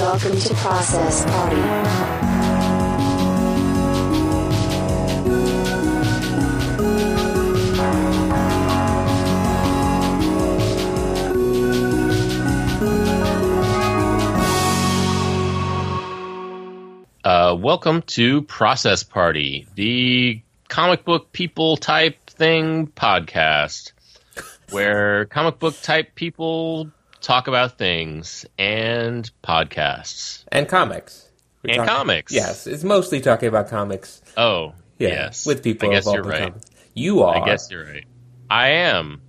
Welcome to Process Party. Uh, welcome to Process Party, the comic book people type thing podcast, where comic book type people talk about things and podcasts and comics. We're and talking- comics. Yes, it's mostly talking about comics. Oh, Yeah, yes. with people I guess you're right. comics. You are. I guess you're right. I am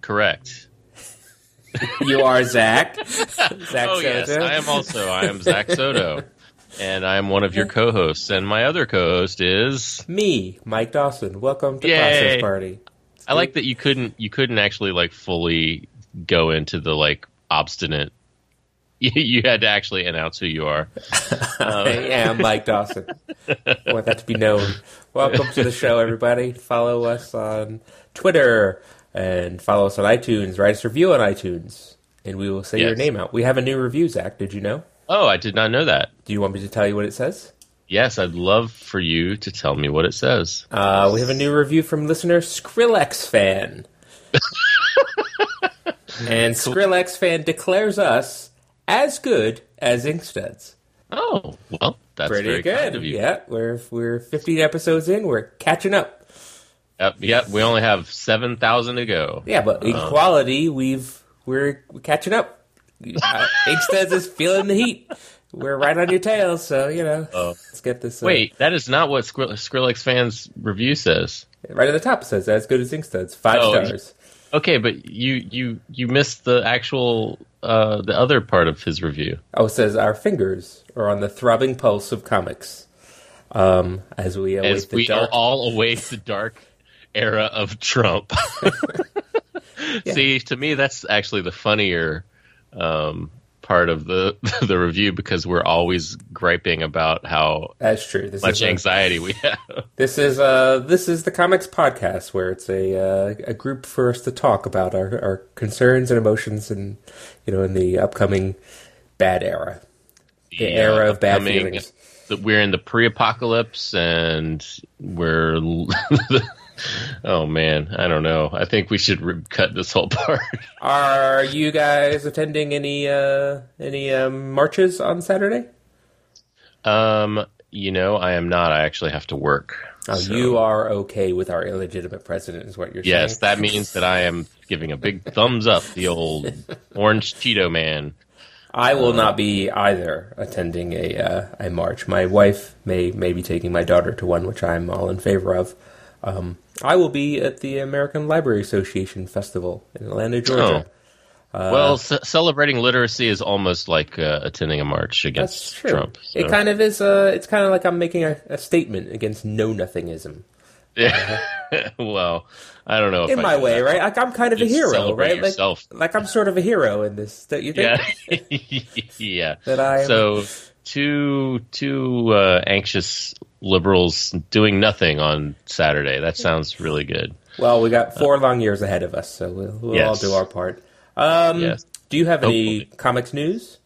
correct. you are Zack. Zack oh yes, I am also. I am Zack Soto, and I am one of your co-hosts. And my other co-host is. Me, Mike Dawson. Welcome to Yay. Process Party. I like that you couldn't you couldn't actually like fully go into the like obstinate. You, you had to actually announce who you are. I am Mike Dawson. I want that to be known. Welcome to the show, everybody. Follow us on Twitter and follow us on iTunes. Write us a review on iTunes, and we will say your name out. We have a new review, Zack. Did you know? Oh, I did not know that. Do you want me to tell you what it says? Yes, I'd love for you to tell me what it says. Uh, we have a new review from listener Skrillex fan. And Skrillex fan declares us as good as Inkstuds. Oh, well, that's Pretty very kind good. of you. Yeah, we're we're 15 episodes in. We're catching up. Yep, yep, we only have seven thousand to go. Yeah, but in quality, we've we're, we're catching up. Uh, Inkstuds is feeling the heat. We're right on your tail, so you know. Oh. Let's get this. Uh, Wait, that is not what Skrill- Skrillex fans review says. right at the top it says as good as Inkstuds, five Oh, stars. Okay, but you you you missed the actual uh the other part of his review. Oh, it says our fingers are on the throbbing pulse of comics. Um, as we await As the we dark. all await the dark era of Trump. See, to me, that's actually the funnier um, part of the the review because we're always griping about how That's true. This much is a- anxiety we have. this is uh this is the comics podcast where it's a uh, a group for us to talk about our, our concerns and emotions and you know in the upcoming bad era, the The, era uh, of bad feelings. that we're in the pre-apocalypse and we're oh man i don't know i think we should re- cut this whole part Are you guys attending any uh any um, marches on Saturday? um you know i am not i actually have to work Oh, So, you are okay with our illegitimate president, is what you're yes saying. Yes, that means that i am giving a big thumbs up the old orange cheeto man I will not be either attending a uh, a march. My wife may may be taking my daughter to one, which I'm all in favor of. Um, I will be at the American Library Association Festival in Atlanta, Georgia. Uh, well c- celebrating literacy is almost like uh, attending a march That's against true. trump It kind of is. Uh, it's kind of like I'm making a, a statement against know nothingism Yeah. well i don't know if in I my way, that. right? Like I'm kind of a hero, right? Like, yourself. like I'm sort of a hero in this. Don't you think? Yeah, yeah. That I am- So two two uh, anxious liberals doing nothing on Saturday. That sounds really good. Well, we got four long years ahead of us, so we'll, we'll all do our part. Um, Yes. Do you have any Hopefully. comics news?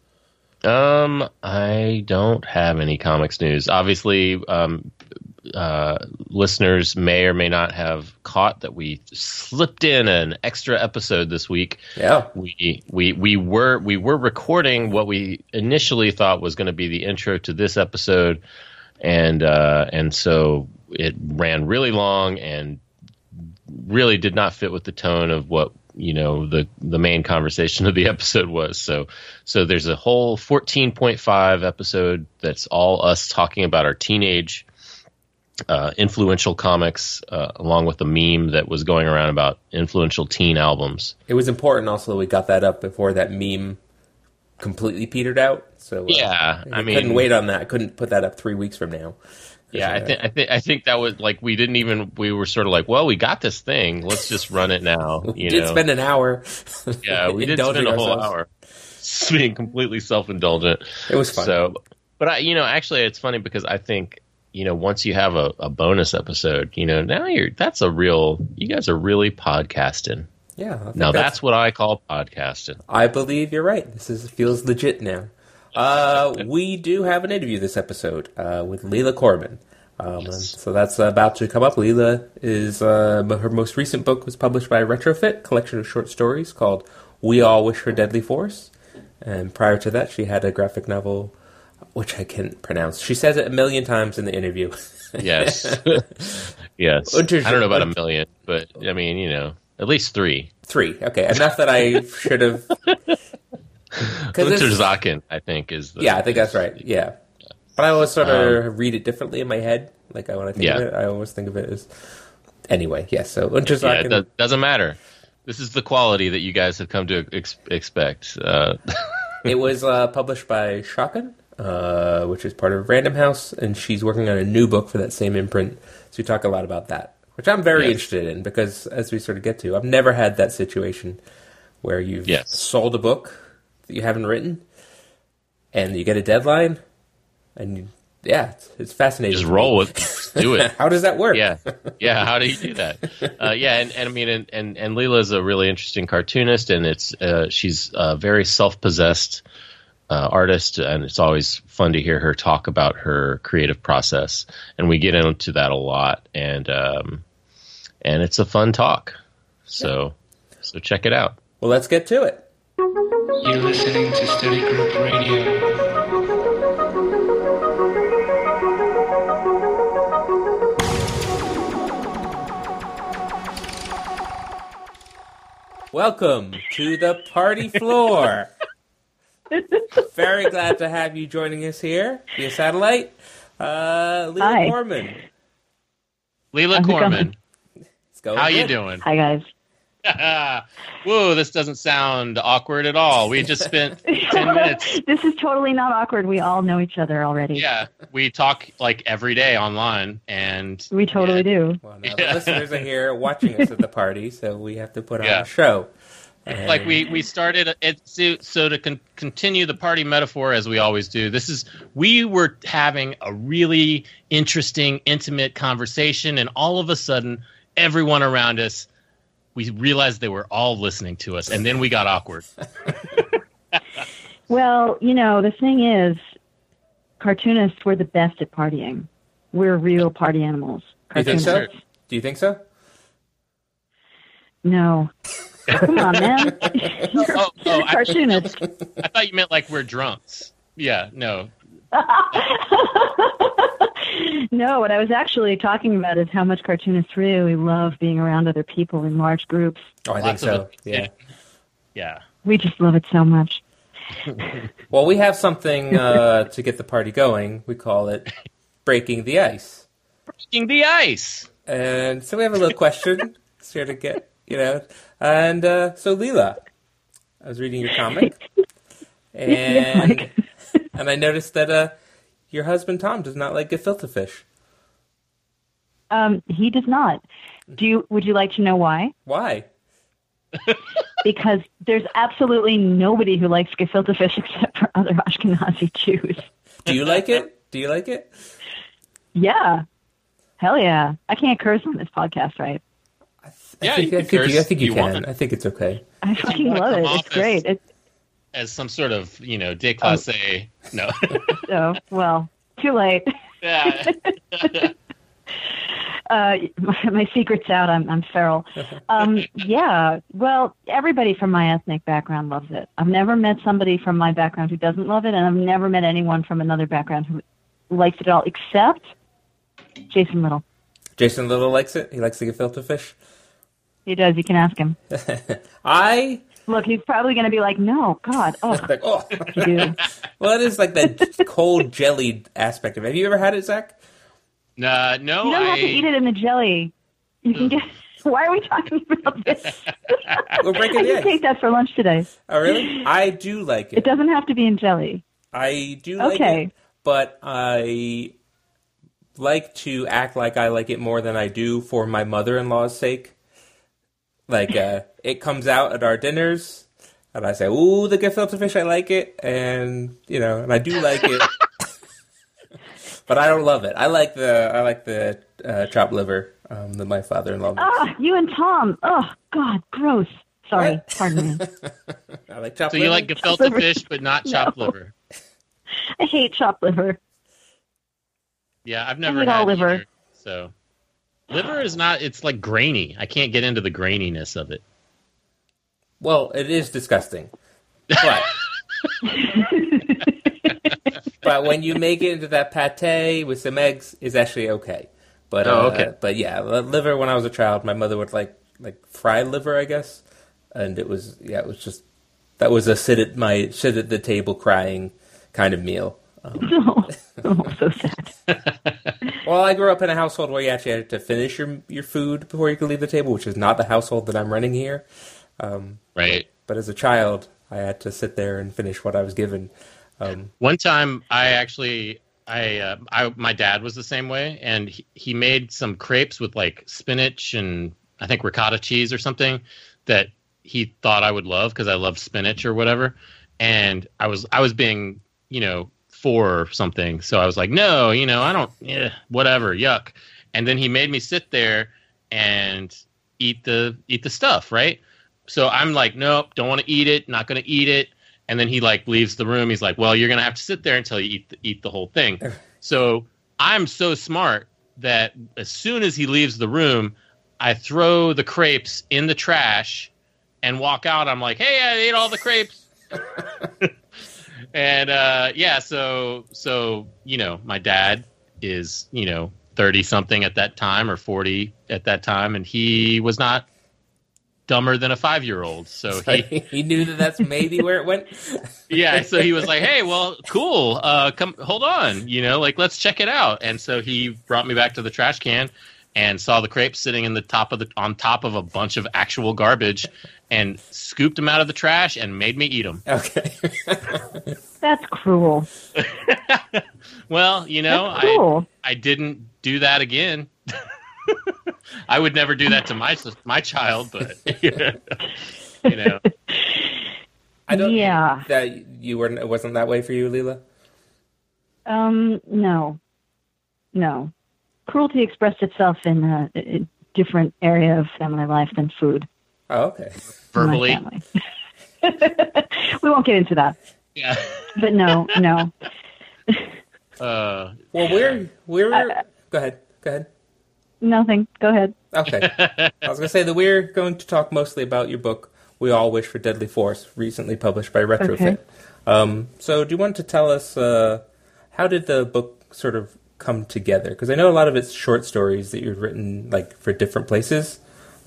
Um, I don't have any comics news. Obviously, um, uh, listeners may or may not have caught that we slipped in an extra episode this week. Yeah. we we we were we were recording what we initially thought was going to be the intro to this episode, and uh, and so it ran really long and really did not fit with the tone of what you know the the main conversation of the episode was. So so there's a whole 14.5 episode that's all us talking about our teenage. Uh, influential comics, uh, along with the meme that was going around about influential teen albums. It was important also that we got that up before that meme completely petered out. So uh, Yeah, I mean, couldn't wait on that. I couldn't put that up three weeks from now. Yeah, I think I think I think that was like we didn't even we were sort of like, well, we got this thing, let's just run it now. We You did know, spend an hour. yeah, we did spend a whole ourselves. hour being completely self indulgent. It was fun. So, but I, you know, actually, it's funny because I think you know once you have a, a bonus episode, you know, now you're that's a real. You guys are really podcasting. Yeah. Now that's what I call podcasting. I believe you're right. This is feels legit now. Uh, we do have an interview this episode uh, with Leela Corman. Um, and so that's about to come up. Leila is uh, her most recent book was published by Retrofit, collection of short stories called "We All Wish for Deadly Force." And prior to that, she had a graphic novel, which I can't pronounce. She says it a million times in the interview. Yes. yes. I don't know about a million, but I mean, you know, at least three. Three, okay, enough that I should have. Unterzakhn, I think, is the. Yeah, I think that's right. Yeah, but I always sort of read it differently in my head. Like I when I think of Um, it, I always think of it as. Anyway, yes. so Yeah, it do- doesn't matter. This is the quality that you guys have come to ex- expect. Uh, it was uh, published by Schocken, uh, which is part of Random House, and she's working on a new book for that same imprint. So we talk a lot about that, which I'm very Yes. interested in because, as we sort of get to, I've never had that situation where you've Yes. sold a book that you haven't written, and you get a deadline, and you, yeah, it's, it's fascinating. just roll with it. Do it. How does that work? yeah, yeah. How do you do that? Uh, yeah, and, and I mean, and and, and Leela is a really interesting cartoonist, and it's uh, she's a very self-possessed uh, artist, and it's always fun to hear her talk about her creative process, and we get into that a lot, and um, and it's a fun talk. So so check it out. Well, let's get to it. You're listening to Study Group Radio. Welcome to the party floor. Very glad to have you joining us here via satellite. Uh, Leela Hi. Corman. Leela How's Corman, going? It's going how you doing? Hi guys. Whoa, this doesn't sound awkward at all. We just spent ten minutes. this is totally not awkward. We all know each other already. Yeah, we talk like every day online, and We totally do. Well, now the listeners are here watching us at the party, so we have to put on Yeah. a show. And like we we started it so, so to con- continue the party metaphor as we always do this is we were having a really interesting intimate conversation and all of a sudden everyone around us we realized they were all listening to us and then we got awkward Well, you know, the thing is, cartoonists were the best at partying. We're real party animals. Do you think so? Do you think so? No. Come on, man. You're, oh, you're oh, a I- cartoonist. i thought you meant like we're drunks yeah no no, what I was actually talking about is how much cartoonists really love being around other people in large groups. Oh, I think Lots of so. it. Yeah. yeah We just love it so much. Well, we have something uh, to get the party going. We call it breaking the ice. breaking the ice And so we have a little question here to get, you know. And uh, so, Leela, I was reading your comic, and and I noticed that uh, your husband Tom does not like gefilte fish. Um, he does not. Do you? Would you like to know why? Why? Because there's absolutely nobody who likes gefilte fish except for other Ashkenazi Jews. Do you like it? Do you like it? Yeah, hell yeah! I can't curse on this podcast, right? Yeah, I think, you I can think, you, I think you you can. want. I think it's okay. I fucking love it. off It's as- great. It's as some sort of you know déclassé no so well. Too late. yeah Uh, my, my secret's out. I'm, I'm feral. Um, yeah. Well, everybody from my ethnic background loves it. I've never met somebody from my background who doesn't love it, and I've never met anyone from another background who likes it at all, except Jason Little. Jason Little likes it. He likes the gefilte fish. He does. You can ask him. I Look, he's probably going to be like, "No, God, oh, like. Oh, you well, it is like that cold jelly aspect of it. Have you ever had it, Zack? Nah, no You don't I, have to eat it in the jelly. You can get. Why are we talking about this? We're breaking I the just ice. ate that for lunch today. Oh, really? I do like It it. doesn't have to be in jelly. I do like Okay. it, but I like to act like I like it more than I do for my mother-in-law's sake. Like, uh, it comes out at our dinners, and I say, "Ooh, the gefilte fish, I like it," and you know, and I do like it, but I don't love it. I like the I like the uh, chopped liver um, that my father-in-law makes. Ah, you and Tom. Oh, God, gross. Sorry, What? pardon me. I like chopped so liver. you like gefilte liver. fish but not chopped No. liver I hate chopped liver. Yeah, I've never hate had all liver. either, so liver is not. It's like grainy. I can't get into the graininess of it. Well, it is disgusting, but but when you make it into that pate with some eggs, is actually okay. But Oh, uh, okay. But yeah, liver. When I was a child, my mother would like like fry liver, I guess, and it was yeah, it was just that was a sit at my sit at the table crying kind of meal. Um, oh, oh, so sad. well, I grew up in a household where you actually had to finish your your food before you could leave the table, which is not the household that I'm running here. Um, Right. but as a child, I had to sit there and finish what I was given. Um, One time, I actually, I, uh, I, my dad was the same way, and he, he made some crepes with like spinach and I think ricotta cheese or something that he thought I would love because I love spinach or whatever. And I was, I was being, you know, four or something, so I was like, no, you know, I don't, yeah, whatever, yuck. And then he made me sit there and eat the eat the stuff, right? So I'm like, nope, don't want to eat it, not going to eat it. And then he like leaves the room. He's like, well, you're going to have to sit there until you eat the, eat the whole thing. so I'm so smart that as soon as he leaves the room, I throw the crepes in the trash and walk out. I'm like, hey, I ate all the crepes. and uh, yeah, so so you know, my dad is you know thirty something at that time or forty at that time, and he was not dumber than a five year old. So he he knew that that's maybe where it went. yeah, so he was like, "Hey, well, cool. Uh, come, hold on. You know, like let's check it out." And so he brought me back to the trash can and saw the crepes sitting in the top of the on top of a bunch of actual garbage, and scooped them out of the trash and made me eat them. Okay. That's cruel. Well, you know, I I didn't do that again. I would never do that to my my child, but you know, I don't. Yeah. That you weren't. It wasn't that way for you, Leela. Um, no, no. Cruelty expressed itself in a, a different area of family life than food. Oh, okay. verbally, we won't get into that, yeah. but no, no. Uh, Well, we're we're. Uh, go ahead. Go ahead. Nothing. Go ahead. Okay. I was going to say that we're going to talk mostly about your book, We All Wish for Deadly Force, recently published by Retrofit. Okay. Um, so, do you want to tell us uh, how did the book sort of come together? Because I know a lot of it's short stories that you've written like for different places.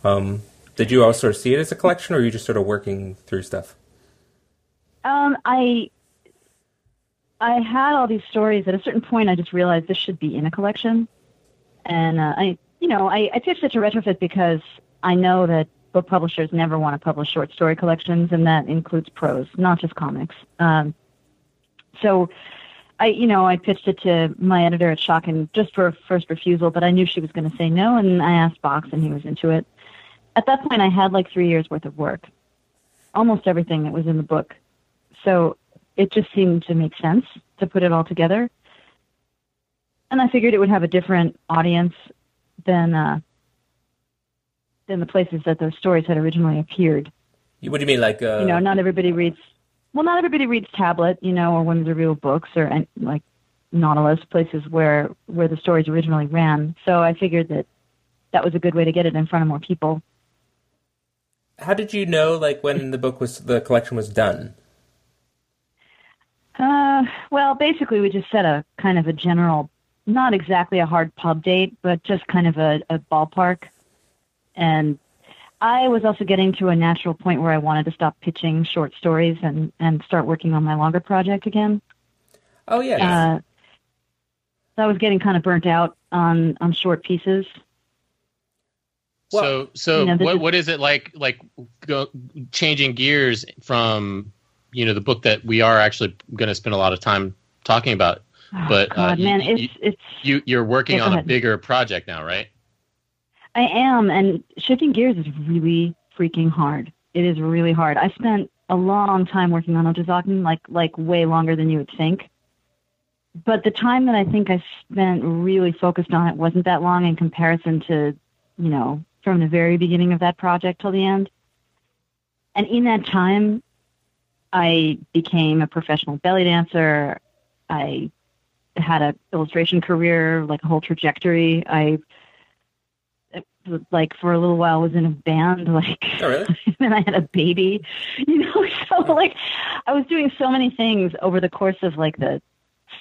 Um, did you of see it as a collection, or are you just sort of working through stuff? Um, I I had all these stories. At a certain point, I just realized this should be in a collection, and uh, I, you know, I, I pitched it to Retrofit because I know that book publishers never want to publish short story collections, and that includes prose, not just comics. Um, so, I, you know, I pitched it to my editor at Schocken just for a first refusal, but I knew she was going to say no, and I asked Box, and he was into it. At that point, I had like three years worth of work, almost everything that was in the book. So it just seemed to make sense to put it all together. And I figured it would have a different audience than uh, than the places that those stories had originally appeared. You- What do you mean, like? Uh, You know, not everybody reads. Well, not everybody reads Tablet, you know, or Women's Review of Books, or and, like Nautilus, places where where the stories originally ran. So I figured that that was a good way to get it in front of more people. How did you know, like, when the book was the collection was done? Uh, well, basically, we just set a kind of a general, not exactly a hard pub date, but just kind of a, a ballpark. And I was also getting to a natural point where I wanted to stop pitching short stories and, and start working on my longer project again. Oh yeah. Uh, so I was getting kind of burnt out on, on short pieces. Well, so so you know, what is- what is it like like go, changing gears from you know the book that we are actually going to spend a lot of time talking about Oh, But, uh, God, you- man, you- it's it's you you're working Yeah, on a bigger project now right I am, and shifting gears is really freaking hard. It is really hard. I spent a long time working on Unterzakhn, like like way longer than you would think. But the time that I think I spent really focused on it wasn't that long in comparison to, you know, from the very beginning of that project till the end. And in that time, I became a professional belly dancer. I had an illustration career, like a whole trajectory. I like for a little while was in a band, like Oh, really? then I had a baby, you know. So like, I was doing so many things over the course of like the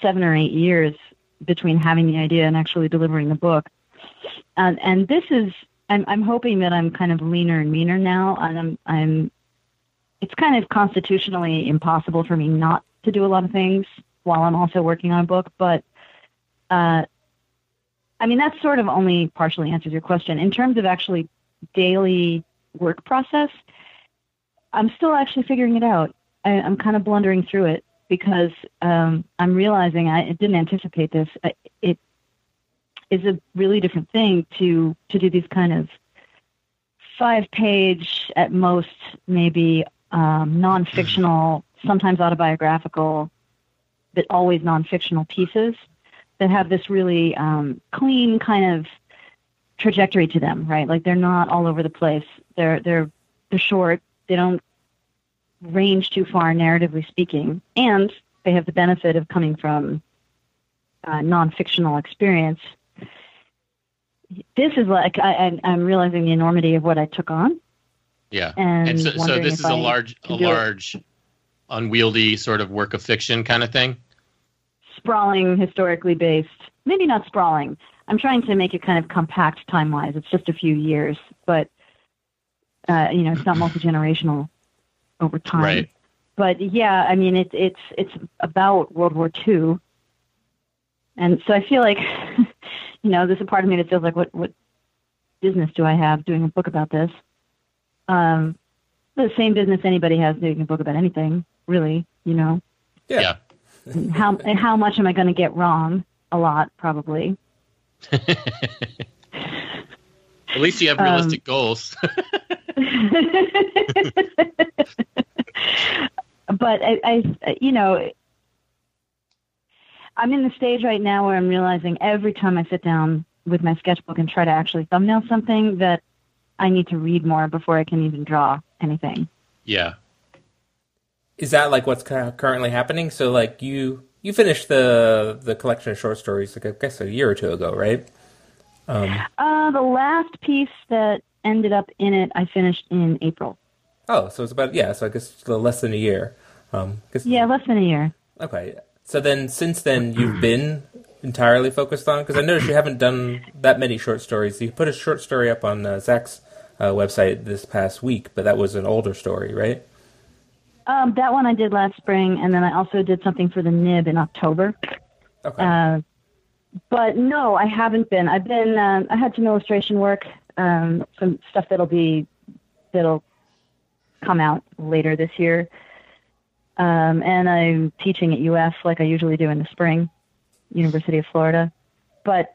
seven or eight years between having the idea and actually delivering the book. And and this is, I'm I'm hoping that I'm kind of leaner and meaner now, and I'm I'm. It's kind of constitutionally impossible for me not to do a lot of things while I'm also working on a book, but. Uh, I mean, that sort of only partially answers your question. In terms of actually daily work process, I'm still actually figuring it out. I, I'm kind of blundering through it because um, I'm realizing I didn't anticipate this. Is a really different thing to to do these kind of five page, at most maybe um, non-fictional, sometimes autobiographical, but always non-fictional pieces that have this really um, clean kind of trajectory to them, right? Like they're not all over the place. They're they're they're short. They don't range too far narratively speaking, and they have the benefit of coming from uh, non-fictional experience. This is like I, I'm realizing the enormity of what I took on, Yeah. and, And so, so this is a I large, a do it. large, unwieldy sort of work of fiction kind of thing. sprawling, historically based. Maybe not sprawling. I'm trying to make it kind of compact time wise. It's just a few years, but uh, you know, it's not multi generational over time. Right. But yeah, I mean, it's it's it's about World War II, and so I feel like, you know, there's a part of me that feels like, what what business do I have doing a book about this? Um, the same business anybody has doing a book about anything, really. You know Yeah. Yeah. how and how much am I going to get wrong? A lot, probably. At least you have Um, realistic goals. but I, I, you know, I'm in the stage right now where I'm realizing every time I sit down with my sketchbook and try to actually thumbnail something that I need to read more before I can even draw anything. yeah. Is that like what's currently happening? So like you you finished the the collection of short stories like I guess a year or two ago, right? Um, Uh, the last piece that ended up in it, I finished in April. oh, so it's about yeah. So I guess it's a little less than a year. Um, 'cause- Yeah, less than a year. Okay. So then, since then, you've been entirely focused on because I noticed you haven't done that many short stories. You put a short story up on uh, Zack's uh, website this past week, but that was an older story, right? Um, that one I did last spring, and then I also did something for the Nib in October. Okay. Uh, but no, I haven't been. I've been. Um, I had some illustration work, um, some stuff that'll be that'll come out later this year. Um, and I'm teaching at UF like I usually do in the spring, University of Florida. But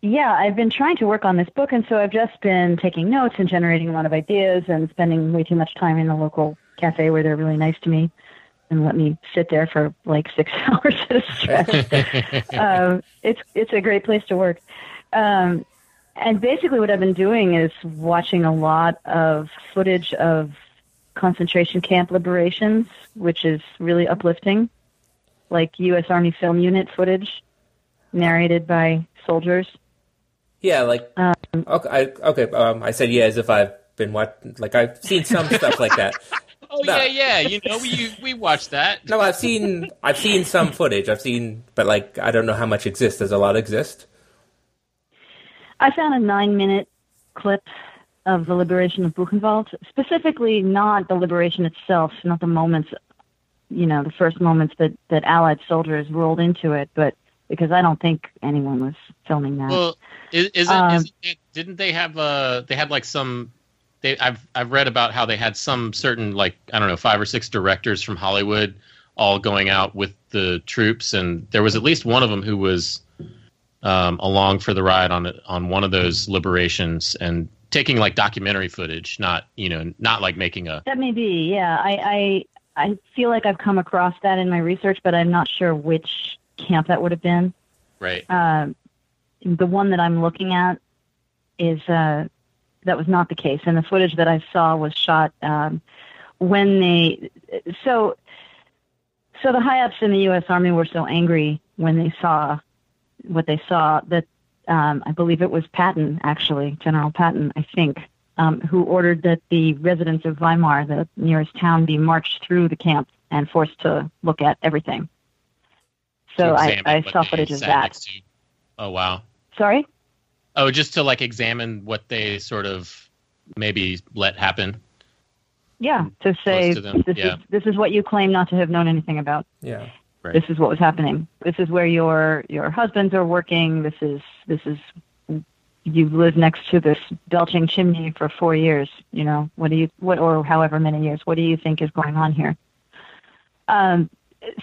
yeah, I've been trying to work on this book, and so I've just been taking notes and generating a lot of ideas and spending way too much time in the local cafe where they're really nice to me and let me sit there for like six hours at a stretch um, it's it's a great place to work. Um, and basically, what I've been doing is watching a lot of footage of concentration camp liberations, which is really uplifting, like U.S. Army Film Unit footage narrated by soldiers. yeah, like okay, I, okay. Um, I said yeah as if I've been what like I've seen some stuff like that. Oh No. yeah, yeah. You know, we we watched that. No, I've seen I've seen some footage. I've seen, but like I don't know how much exists. Does a lot exist? I found a nine-minute clip of the liberation of Buchenwald, specifically not the liberation itself, not the moments, you know, the first moments that, that Allied soldiers rolled into it, but because I don't think anyone was filming that. Well, is, isn't, Um, it, didn't they have uh they had like some they I've I've read about how they had some certain like I don't know five or six directors from Hollywood all going out with the troops and there was at least one of them who was um, along for the ride on it- on one of those liberations and taking like documentary footage, not you know not like making a That may be, yeah. I, I I feel like I've come across that in my research, but I'm not sure which camp that would have been. right. Um, the one that I'm looking at is uh, that was not the case, and the footage that I saw was shot um, when they. So, so the high ups in the U.S. Army were so angry when they saw what they saw that um, I believe it was Patton, actually, General Patton, I think, um, who ordered that the residents of Weimar, the nearest town, be marched through the camp and forced to look at everything. So I, I saw footage of that. Oh wow. Sorry? Oh, just to like examine what they sort of maybe let happen. Yeah, to say to this yeah. is this is what you claim not to have known anything about. Yeah. Right. This is what was happening. This is where your your husbands are working. This is this is you live next to this belching chimney for four years. You know what do you what or however many years? What do you think is going on here? Um,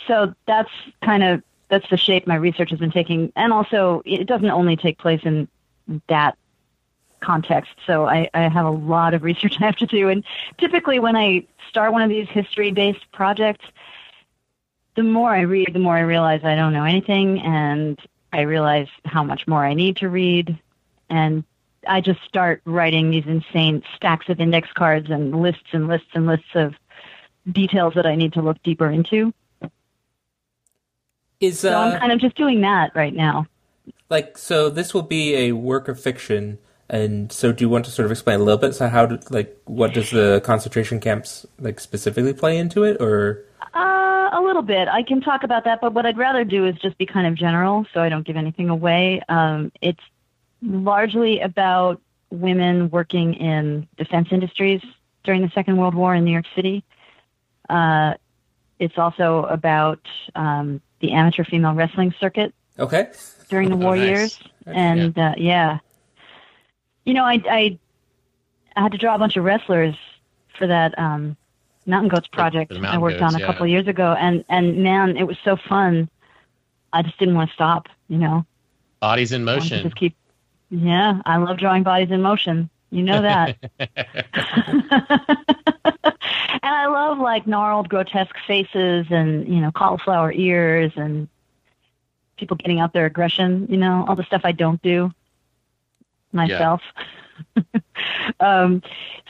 so that's kind of that's the shape my research has been taking, and also it doesn't only take place in that context. So I, I have a lot of research I have to do, and typically when I start one of these history-based projects, the more I read, the more I realize I don't know anything, and I realize how much more I need to read, and I just start writing these insane stacks of index cards and lists and lists and lists of details that I need to look deeper into. Is So uh, I'm kind of just doing that right now. like so? This will be a work of fiction, and so do you want to sort of explain a little bit? So how do like what does the concentration camps like specifically play into it, or Uh, a little bit. I can talk about that, but what I'd rather do is just be kind of general, so I don't give anything away. Um, it's largely about women working in defense industries during the Second World War in New York City. Uh, it's also about um, the amateur female wrestling circuit okay? during the Oh, war nice. years, and uh, yeah, you know, I, I I had to draw a bunch of wrestlers for that um, Mountain Goats project the I worked Goats, on a yeah. couple of years ago, and and man, it was so fun. I just didn't want to stop. You know, Bodies in I wanted to motion. just keep. Yeah, I love drawing bodies in motion. You know that. and I love like gnarled, grotesque faces and you know cauliflower ears and people getting out their aggression. You know all the stuff I don't do myself. um,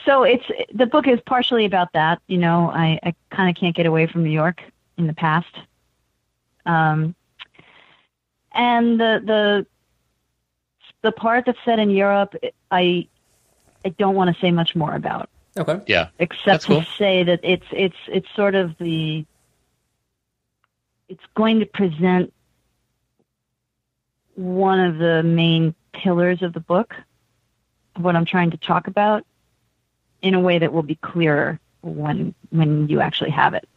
so it's the book is partially about that. You know, I, I kind of can't get away from New York in the past. Um, and the the the part that's set in Europe, I I don't want to say much more about Okay. yeah. except That's cool. to say that it's it's it's sort of the it's going to present one of the main pillars of the book what I'm trying to talk about in a way that will be clearer when when you actually have it.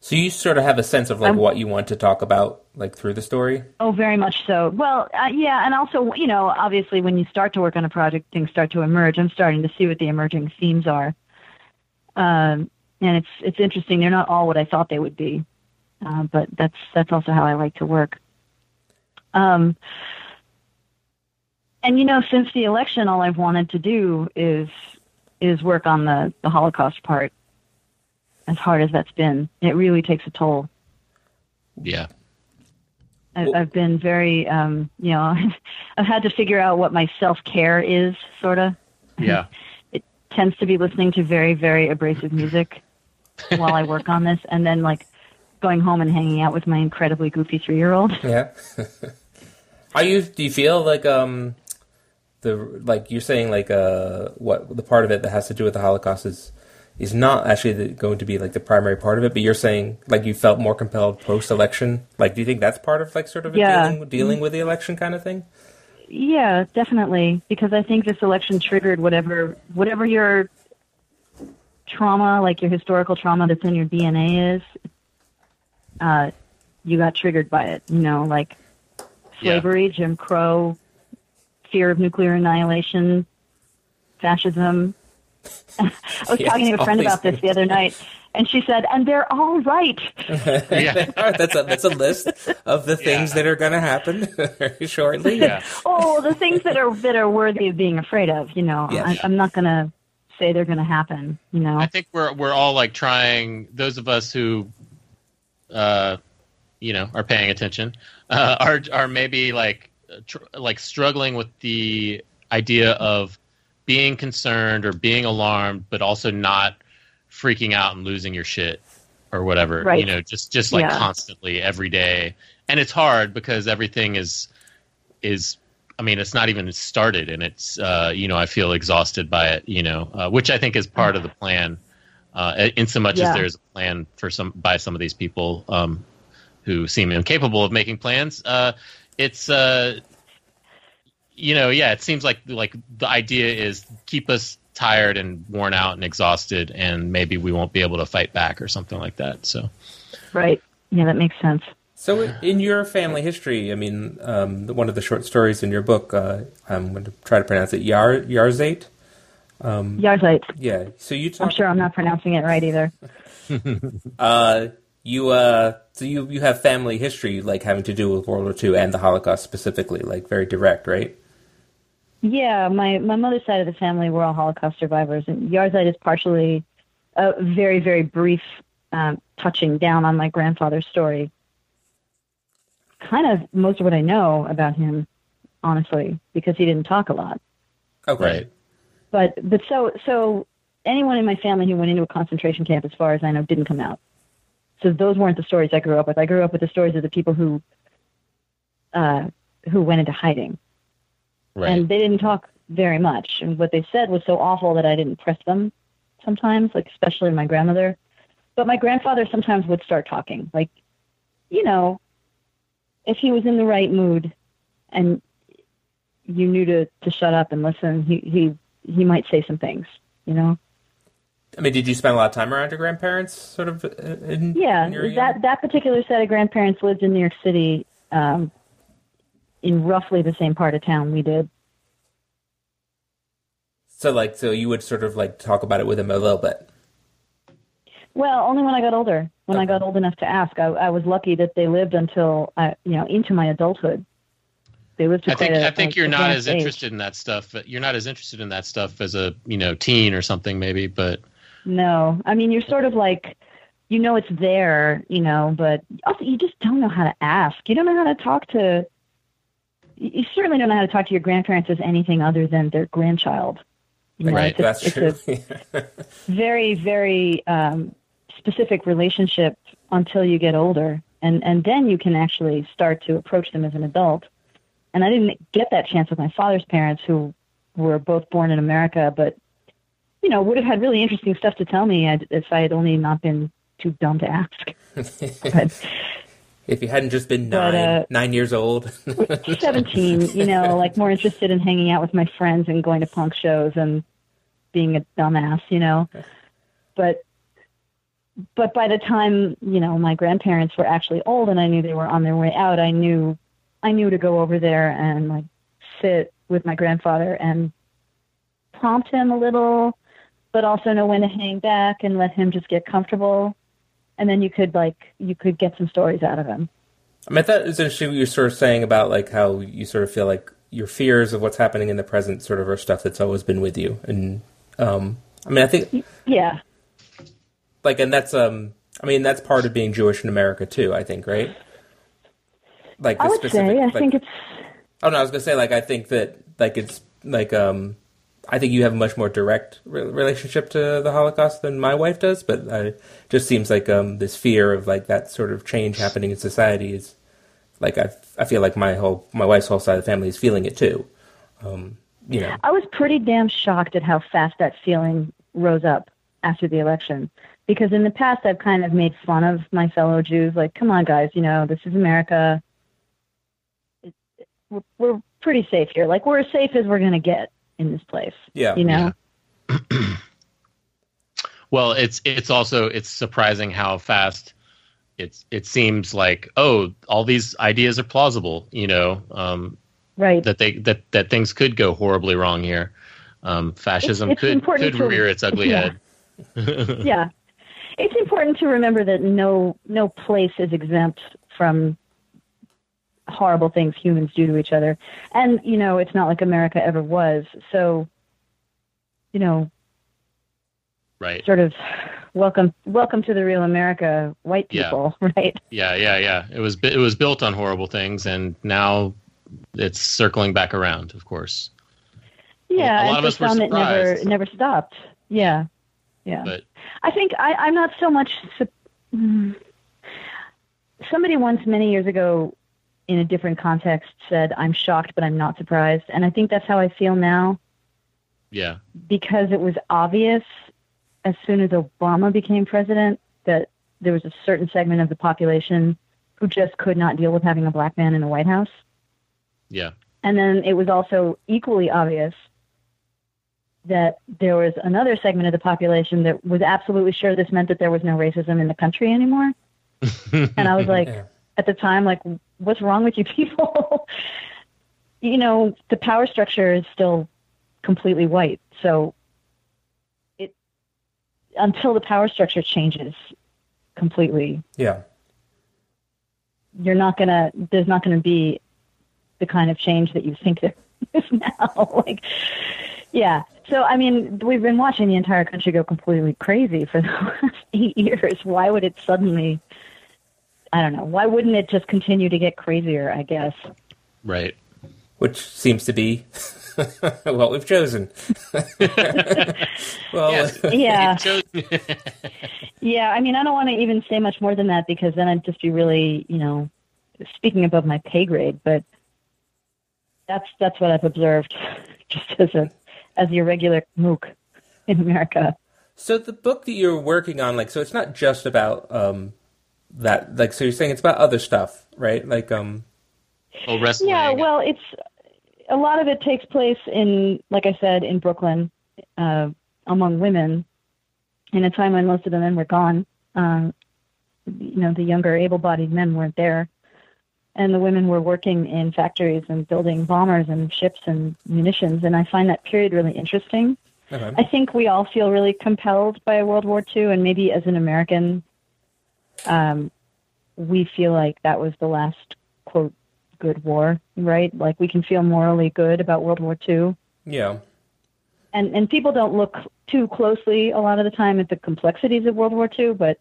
So you sort of have a sense of like Um, what you want to talk about, like through the story. Oh, very much so. Well, uh, yeah, and also, you know, obviously, when you start to work on a project, things start to emerge. I'm starting to see what the emerging themes are, um, and it's it's interesting. They're not all what I thought they would be, uh, but that's that's also how I like to work. Um, and you know, since the election, all I've wanted to do is is work on the the Holocaust part. As hard as that's been, it really takes a toll. Yeah. I- Well- I've been very, um, you know, I've had to figure out what my self care is, sort of. Yeah. It tends to be listening to very, very abrasive music while I work on this, and then like going home and hanging out with my incredibly goofy three year old. Yeah. Are you? Do you feel like um, the like you're saying like uh what the part of it that has to do with the Holocaust is is not actually the, going to be like the primary part of it, but you're saying like you felt more compelled post election. Like, do you think that's part of like sort of a Yeah. dealing dealing with the election kind of thing? Yeah, definitely, because I think this election triggered whatever whatever your trauma, like your historical trauma that's in your DNA is. Uh, you got triggered by it, you know, like Yeah. slavery, Jim Crow, fear of nuclear annihilation, fascism. I was Yes, talking to a friend about this the other night, and she said, "And they're all right." Yeah. That's a that's a list of the things Yeah. that are going to happen very shortly. Yeah. oh, the things that are that are worthy of being afraid of. You know, Yes. I, I'm not going to say they're going to happen. You know, I think we're we're all like trying. Those of us who, uh, you know, are paying attention, uh, are are maybe like tr- like struggling with the idea of being concerned or being alarmed, but also not freaking out and losing your shit. or whatever. Right. You know, just just like Yeah. constantly every day, and it's hard because everything is is. I mean, it's not even started, and it's uh, you know I feel exhausted by it. You know, uh, which I think is part of the plan. Uh, in so much Yeah. as there's a plan for some by some of these people um, who seem incapable of making plans. It's uh, you know, yeah, it seems like like the idea is keep us tired and worn out and exhausted, and maybe we won't be able to fight back or something like that. So, Right. Yeah, that makes sense. So, in your family history, I mean, um, one of the short stories in your book, uh, I'm going to try to pronounce it, Yar Yarzate. Yarzite. Yeah. So you I'm sure I'm not pronouncing it right either. Uh, you uh, so you you have family history like having to do with World War II and the Holocaust specifically, like very direct, right? Yeah, my my mother's side of the family were all Holocaust survivors, and Yahrzeit is partially a very very brief um, touching down on my grandfather's story. Kind of most of what I know about him, honestly, because he didn't talk a lot. Okay. Right. But but so so anyone in my family who went into a concentration camp, as far as I know, didn't come out. So those weren't the stories I grew up with. I grew up with the stories of the people who uh, who went into hiding. right, and they didn't talk very much. And what they said was so awful that I didn't press them sometimes, like especially my grandmother. But my grandfather sometimes would start talking, like, you know, if he was in the right mood and you knew to, to shut up and listen, he, he, he might say some things, you know? I mean, did you spend a lot of time around your grandparents, sort of? uh, In, Yeah, in that, that particular set of grandparents lived in New York City um, in roughly the same part of town we did. So, like, so you would sort of like talk about it with them a little bit. Well, only when I got older. When I got old enough to ask, I, I was lucky that they lived until I, you know, into my adulthood. They lived to I think quite a- I think a you're not as age. interested in that stuff. You're not as interested in that stuff as a you know teen or something maybe, but No, I mean you're sort of like, you know, it's there, you know, but also you just don't know how to ask. You don't know how to talk to. You certainly don't know how to talk to your grandparents as anything other than their grandchild. You know, Right, it's a- That's it's true. very very um, specific relationship until you get older and and then you can actually start to approach them as an adult and i didn't get that chance with my father's parents who were both born in america but you know would have had really interesting stuff to tell me if i had only not been too dumb to ask. But if you hadn't just been But, nine, uh, nine years old. 17 you know like more interested in hanging out with my friends and going to punk shows and being a dumbass you know? But but by the time you know my grandparents were actually old and i knew they were on their way out i knew i knew to go over there and like sit with my grandfather and prompt him a little but also know when to hang back and let him just get comfortable and then you could like you could get some stories out of him I mean, I thought it was interesting what you were sort of saying about like how you sort of feel like your fears of what's happening in the present sort of are stuff that's always been with you. And um, I mean, I think yeah like, and that's um, I mean, that's part of being Jewish in America too. I think, right? Like the i would specific. say i like, think it's Oh no, I was gonna say like I think that like it's like um I think you have a much more direct re- relationship to the Holocaust than my wife does, but uh, it just seems like um this fear of like that sort of change happening in society is like I I feel like my whole my wife's whole side of the family is feeling it too. Um, you know, I was pretty damn shocked at how fast that feeling rose up after the election. Because in the past, I've kind of made fun of my fellow Jews, like, come on, guys, you know, this is America. It, it, we're, we're pretty safe here. Like, we're as safe as we're going to get in this place, yeah, you know? Well, it's it's also it's surprising how fast it's it seems like oh all these ideas are plausible you know um, Right. that they that that things could go horribly wrong here. Um, fascism it's could could to- rear its ugly yeah. head. yeah. It's important to remember that no no place is exempt from horrible things humans do to each other. And, you know, it's not like America ever was. So, you know, Right. sort of welcome welcome to the real America, white Yeah. people, right? Yeah, yeah, yeah. It was it was built on horrible things, and now it's circling back around. Of course, Yeah, A lot and of us were some it never surprised. never stopped. Yeah. Yeah. but I think I, I'm not so much su- mm. somebody once many years ago in a different context said i'm shocked but i'm not surprised and i think that's how i feel now Yeah. because it was obvious as soon as obama became president that there was a certain segment of the population who just could not deal with having a black man in the white house Yeah. and then it was also equally obvious that there was another segment of the population that was absolutely sure this meant that there was no racism in the country anymore and I was like, Yeah. At the time, like, what's wrong with you people? you know, the power structure is still completely white. So it until the power structure changes completely, Yeah. you're not gonna there's not gonna be the kind of change that you think there is now. like yeah. So I mean, we've been watching the entire country go completely crazy for the last eight years. Why would it suddenly I don't know. Why wouldn't it just continue to get crazier, I guess? Right. Which seems to be what we've chosen. well, Yeah. So- Yeah, I mean, I don't want to even say much more than that because then I'd just be really, you know, speaking above my pay grade. But that's that's what I've observed, just as a as the irregular MOOC in America. So the book that you're working on, like, so it's not just about um that, like, so you're saying it's about other stuff, right? Like, um, oh, wrestling. Yeah, well, it's a lot of it takes place in, like I said, in Brooklyn, uh, among women, in a time when most of the men were gone. Um, you know, the younger, able-bodied men weren't there, and the women were working in factories and building bombers and ships and munitions. And I find that period really interesting. okay. I think we all feel really compelled by World War II, and maybe as an American, um, we feel like that was the last quote good war, right? Like we can feel morally good about World War II, yeah, and and people don't look too closely a lot of the time at the complexities of World War II, but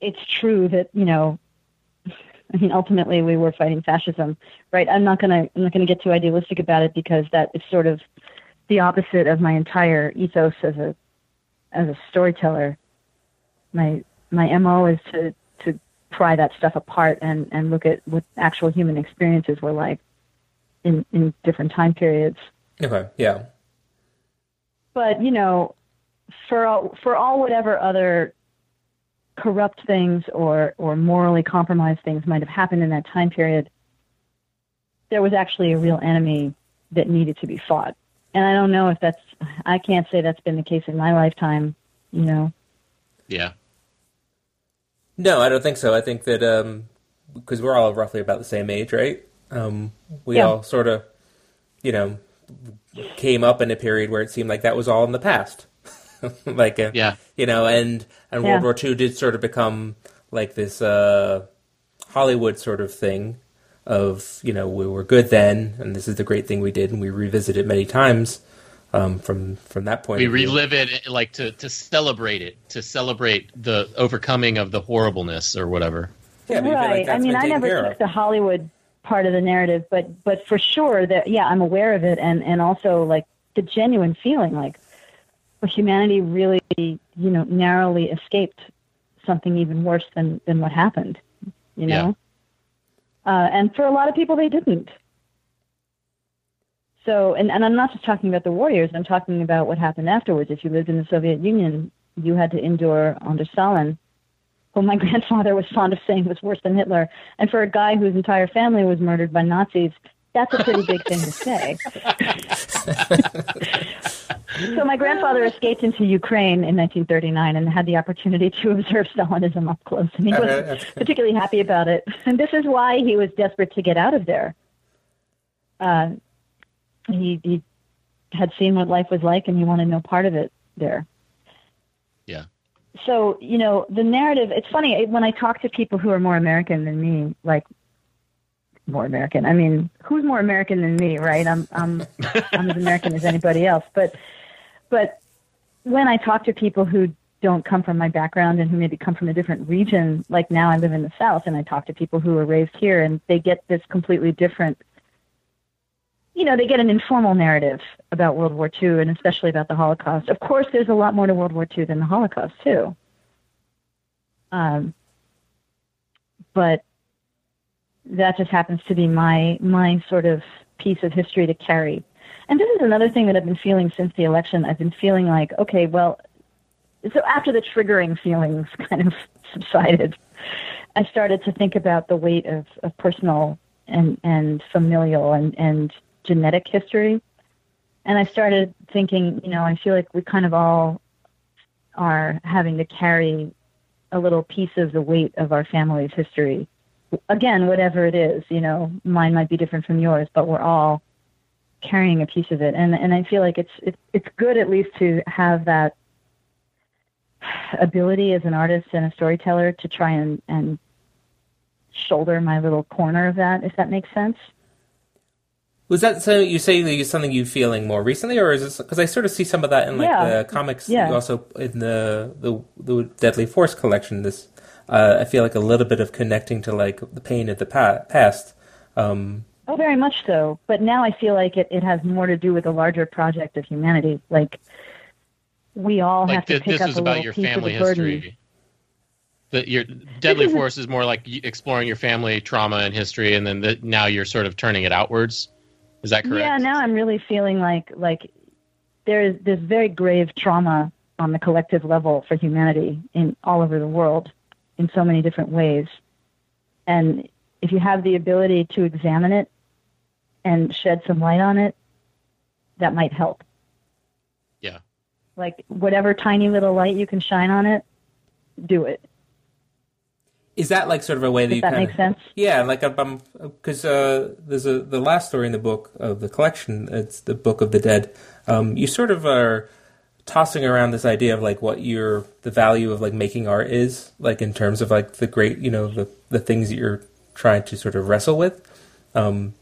it's true that you know. I mean, ultimately, we were fighting fascism, right? I'm not gonna, I'm not gonna get too idealistic about it because that is sort of the opposite of my entire ethos as a as a storyteller. My my mo is to to pry that stuff apart and and look at what actual human experiences were like in in different time periods. okay, yeah, But you know, for all, for all whatever other corrupt things or or morally compromised things might have happened in that time period, there was actually a real enemy that needed to be fought. And I don't know if that's I can't say that's been the case in my lifetime, you know. yeah. No, I don't think so. I think that um, because we're all roughly about the same age, right? Um, we Yeah. all sort of, you know, came up in a period where it seemed like that was all in the past. like, uh, Yeah. you know, and and Yeah. World War II did sort of become like this uh, Hollywood sort of thing of you know we were good then, and this is the great thing we did, and we revisit it many times um, from from that point. We of view. relive it like to, to celebrate it, to celebrate the overcoming of the horribleness or whatever. Yeah, but you feel like. I mean, I never took the Hollywood part of the narrative, but but for sure that yeah, I'm aware of it, and and also like the genuine feeling like well, humanity really you know narrowly escaped something even worse than than what happened, you Yeah. know. Uh, and for a lot of people, they didn't. So, and, and I'm not just talking about the warriors. I'm talking about what happened afterwards. If you lived in the Soviet Union, you had to endure under Stalin who my grandfather was fond of saying was worse than Hitler. And for a guy whose entire family was murdered by Nazis, that's a pretty big thing to say. so my grandfather escaped into Ukraine in 1939 and had the opportunity to observe Stalinism up close. And he was that's- particularly happy about it. And this is why he was desperate to get out of there. Uh, he, he had seen what life was like and he wanted no part of it there. Yeah. so you know the narrative it's funny when i talk to people who are more american than me like more american i mean who's more american than me right? I'm i'm i'm as american as anybody else. But but when i talk to people who don't come from my background and who maybe come from a different region like now i live in the south and i talk to people who are raised here and they get this completely different you know, they get an informal narrative about World War II and especially about the Holocaust. Of course, there's a lot more to World War II than the Holocaust, too. Um, but that just happens to be my my sort of piece of history to carry. And this is another thing that I've been feeling since the election. I've been feeling like, okay, well, so after the triggering feelings kind of subsided, I started to think about the weight of, of personal and, and familial and, and genetic history. And I started thinking, you know, I feel like we kind of all are having to carry a little piece of the weight of our family's history. Again, whatever it is, you know, mine might be different from yours, but we're all carrying a piece of it. And and I feel like it's it, it's good at least to have that ability as an artist and a storyteller to try and and shoulder my little corner of that, if that makes sense. Was that so? You say that something you feeling more recently, or is it because I sort of see some of that in like Yeah. the comics, Yeah. also in the, the the Deadly Force collection. This uh, I feel like a little bit of connecting to like the pain of the pa- past. Um, Oh, very much so. But now I feel like it, it has more to do with a larger project of humanity. Like we all have like to th- pick this up is a about little your piece family of the burden. history. The, your deadly force is more like exploring your family trauma and history, and then the, now you're sort of turning it outwards. Is that correct? Yeah, now I'm really feeling like like there is this very grave trauma on the collective level for humanity in all over the world in so many different ways. And if you have the ability to examine it and shed some light on it, that might help. Yeah. Like whatever tiny little light you can shine on it, do it. Is that like sort of a way that Does you that kind make sense? Yeah, like I'm because uh, there's a the last story in the book of the collection. It's the Book of the Dead. Um, you sort of are tossing around this idea of like what your the value of like making art is, like in terms of like the great you know the the things that you're trying to sort of wrestle with. Um,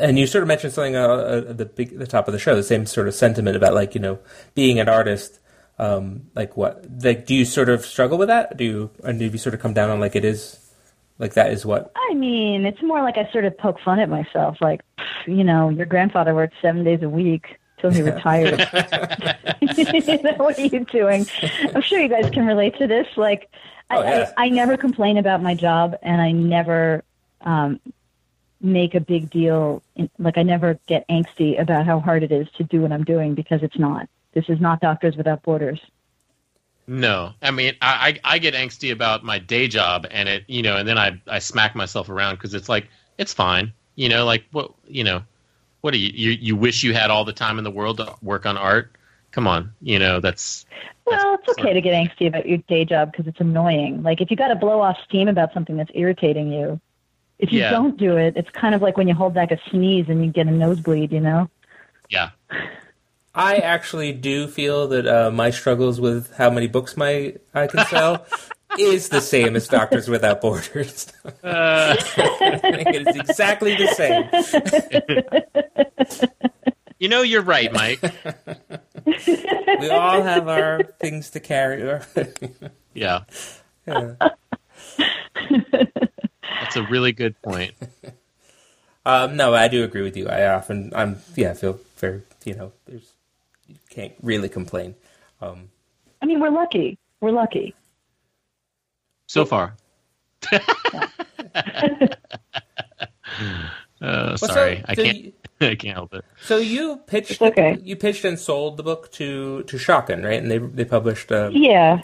and you sort of mentioned something uh, at the big, the top of the show, the same sort of sentiment about like you know being an artist. Um, like what? Like, do you sort of struggle with that? Do you, and do you sort of come down on like it is, like that is what? I mean, it's more like I sort of poke fun at myself. Like, you know, your grandfather worked seven days a week till he retired. what are you doing? I'm sure you guys can relate to this. Like, I, Oh, yeah. I, I never complain about my job, and I never um, make a big deal. In, like, I never get angsty about how hard it is to do what I'm doing because it's not. This is not Doctors Without Borders. No, I mean, I, I I get angsty about my day job, and it, you know, and then I I smack myself around because it's like it's fine, you know, like what, you know, what do you, you you wish you had all the time in the world to work on art? Come on, you know, that's Well, it's okay to get angsty about your day job because it's annoying. Like if you got to blow off steam about something that's irritating you, if you Yeah. don't do it, it's kind of like when you hold back a sneeze and you get a nosebleed. You know? yeah, I actually do feel that uh, my struggles with how many books my I can sell is the same as Doctors Without Borders. uh, it is exactly the same. you know, you're right, Mike. We all have our things to carry. Yeah, Yeah. that's a really good point. Um, no, I do agree with you. I often, I'm, yeah, I feel very, you know, there's, you can't really complain. Um, I mean, we're lucky. We're lucky. So far. uh, so- sorry, I so can't. you- I can't help it. so you pitched, It's okay. you pitched and sold the book to to Schocken, right? And they they published, uh, Yeah.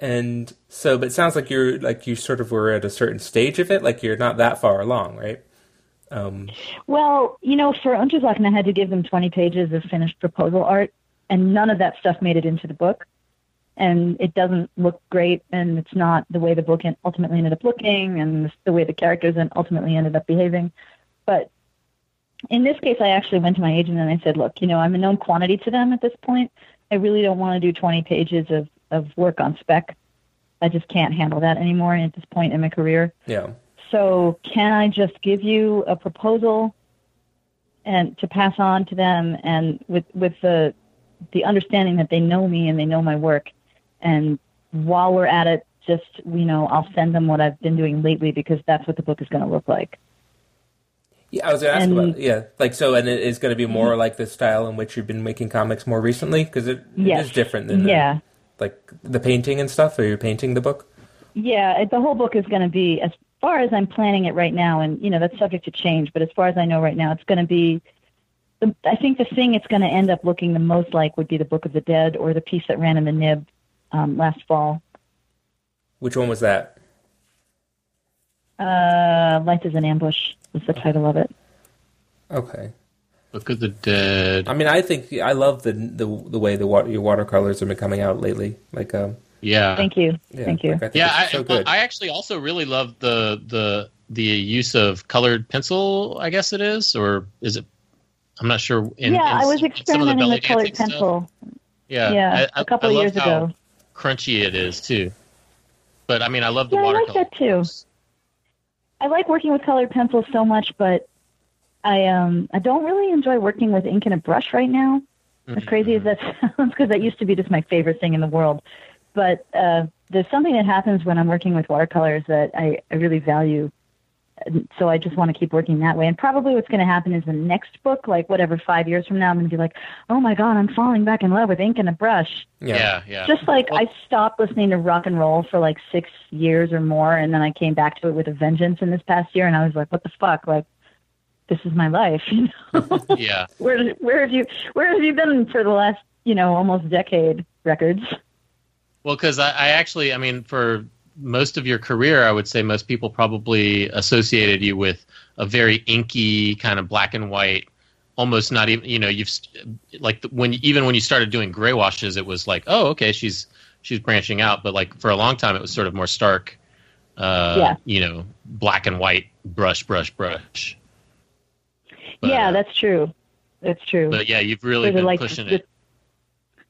and so, but it sounds like you're like you sort of were at a certain stage of it, like you're not that far along, right? Um, Well, you know, for Unterzakhn, I had to give them 20 pages of finished proposal art, and none of that stuff made it into the book. And it doesn't look great, and it's not the way the book ultimately ended up looking, and the way the characters ultimately ended up behaving. But in this case, I actually went to my agent and I said, look, you know, I'm a known quantity to them at this point. I really don't want to do 20 pages of, of work on spec. I just can't handle that anymore at this point in my career. yeah. So can I just give you a proposal and to pass on to them and with with the the understanding that they know me and they know my work and while we're at it just you know I'll send them what I've been doing lately because that's what the book is going to look like. Yeah, I was going to ask And- about yeah, like so, and it is going to be more like the style in which you've been making comics more recently because it, it Yes. is different than the- Yeah. like the painting and stuff. Are you're painting the book. Yeah, it, the whole book is going to be, as far as I'm planning it right now, and you know that's subject to change. But as far as I know right now, it's going to be. The, I think the thing it's going to end up looking the most like would be the Book of the Dead or the piece that ran in the Nib um, last fall. Which one was that? Uh, Life is an Ambush is the title of it. Okay. Book of the Dead. I mean, I think I love the the the way the water, your watercolors have been coming out lately. Like, um, Yeah. Thank you, yeah, thank you. like, I yeah, I, so good. I actually also really love the the the use of colored pencil. I guess it is, or is it? I'm not sure. In, yeah, in I was some of the experimenting with colored dancing stuff. pencil. Yeah, Yeah, I, I, a couple years how ago. Crunchy it is too. But I mean, I love the Yeah, I like watercolor. that too. I like working with colored pencils so much, but I um I don't really enjoy working with ink and a brush right now. As crazy as that sounds, because that used to be just my favorite thing in the world. But uh, there's something that happens when I'm working with watercolors that I, I really value. And So I just want to keep working that way. And probably what's going to happen is the next book, like whatever, five years from now, I'm going to be like, oh my God, I'm falling back in love with ink and a brush. Yeah, yeah. Just like Well- I stopped listening to rock and roll for like six years or more, and then I came back to it with a vengeance in this past year, and I was like, what the fuck? Like, this is my life. You know? yeah. where where have you where have you been for the last you know almost decade? Records. Well, because I, I actually, I mean, for most of your career, I would say most people probably associated you with a very inky kind of black and white, almost not even, you know, you've like when even when you started doing gray washes, it was like, oh, okay, she's she's branching out, but like for a long time, it was sort of more stark, uh, Yeah. you know, black and white brush, brush, brush. But, yeah, uh, that's true. That's true. But yeah, you've really been like, pushing the- it.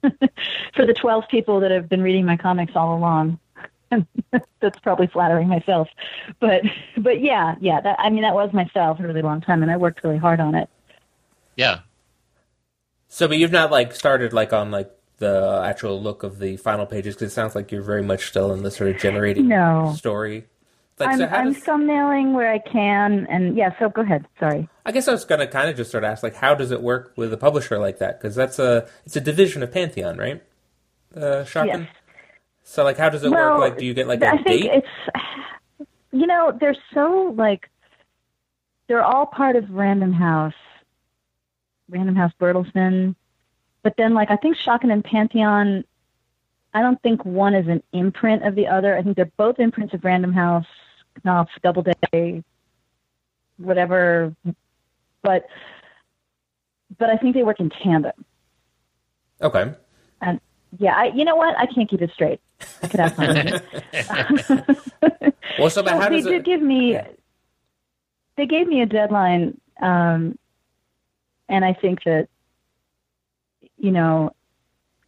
for the 12 people that have been reading my comics all along. That's probably flattering myself, but but yeah, yeah. That, I mean, that was my style for a really long time, and I worked really hard on it. Yeah. So, but you've not like started like on like the actual look of the final pages because it sounds like you're very much still in the sort of generating No. story. Like, I'm, so how I'm does, thumbnailing where I can, and yeah. So go ahead. Sorry. I guess I was gonna kind of just sort of ask like, how does it work with a publisher like that? Because that's a it's a division of Pantheon, right? Uh, Schocken. Yes. So, like, how does it Well, work? Like, do you get like a I think date? it's, you know, they're so like, they're all part of Random House, Random House Bertelsmann, but then like I think Schocken and Pantheon, I don't think one is an imprint of the other. I think they're both imprints of Random House, Knopf, Doubleday, whatever, but but I think they work in tandem. Okay. And yeah, I you know what? I can't keep it straight. I could ask my Well, so but Well, how they does did it? give me Yeah. they gave me a deadline um and i think that you know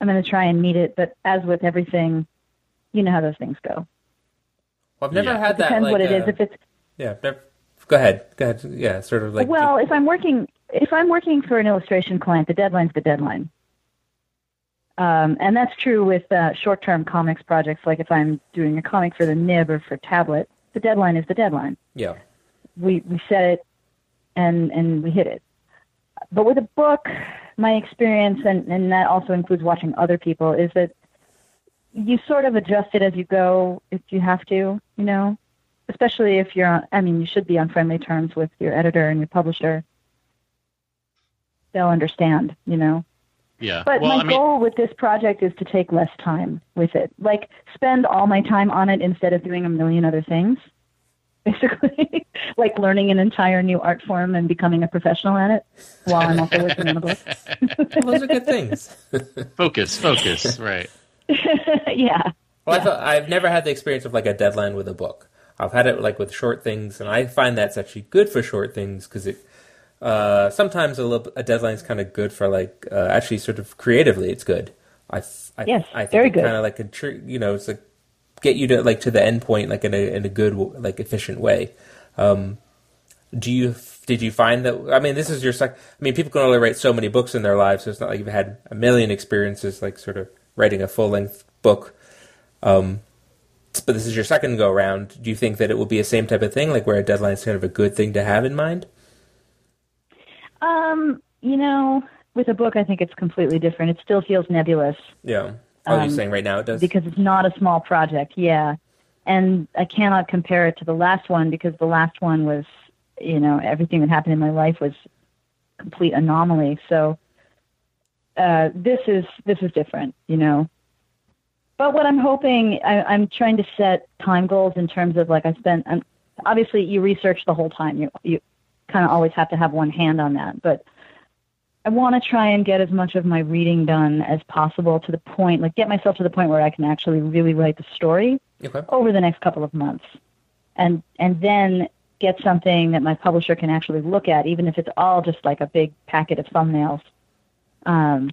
i'm going to try and meet it but as with everything you know how those things go Well, I've never Yeah. had it that. depends like, what it is. uh, if it's Yeah. Never, go ahead. Go ahead. Yeah. Sort of like. well if i'm working if i'm working for an illustration client the deadline's the deadline um, and that's true with uh, short-term comics projects like if i'm doing a comic for the nib or for tablet the deadline is the deadline yeah. we we set it and and we hit it. But with a book, my experience and and that also includes watching other people is that you sort of adjust it as you go if you have to, you know, especially if you're on, I mean you should be on friendly terms with your editor and your publisher. They'll understand, you know. Yeah. But well, my I mean, goal with this project is to take less time with it. Like spend all my time on it instead of doing a million other things. Basically, like learning an entire new art form and becoming a professional at it while I'm also working on a book. Well, those are good things. focus, focus, right. yeah. Well, I thought, I've never had the experience of like a deadline with a book. I've had it like with short things, and I find that's actually good for short things because it uh, sometimes a, little, a deadline is kind of good for like uh, actually sort of creatively it's good. I, I Yes, I think very it good. Kind of like a tr- you know it's like get you to like to the end point like in a in a good like efficient way. Um, do you did you find that? I mean, this is your sec. I mean, people can only write so many books in their lives, so it's not like you've had a million experiences like sort of writing a full length book. Um, but this is your second go around. Do you think that it will be the same type of thing, like where a deadline is kind of a good thing to have in mind? Um, you know, with a book, I think it's completely different. It still feels nebulous Yeah. Oh, you're Um, saying right now it does. because it's not a small project. Yeah. and I cannot compare it to the last one because the last one was, you know, everything that happened in my life was complete anomaly. So uh, this is this is different, you know. But what I'm hoping, I, I'm trying to set time goals in terms of like I spent. Um, obviously, you research the whole time. You you kind of always have to have one hand on that, but I want to try and get as much of my reading done as possible to the point, like get myself to the point where I can actually really write the story Okay. over the next couple of months, and and then get something that my publisher can actually look at, even if it's all just like a big packet of thumbnails. Um,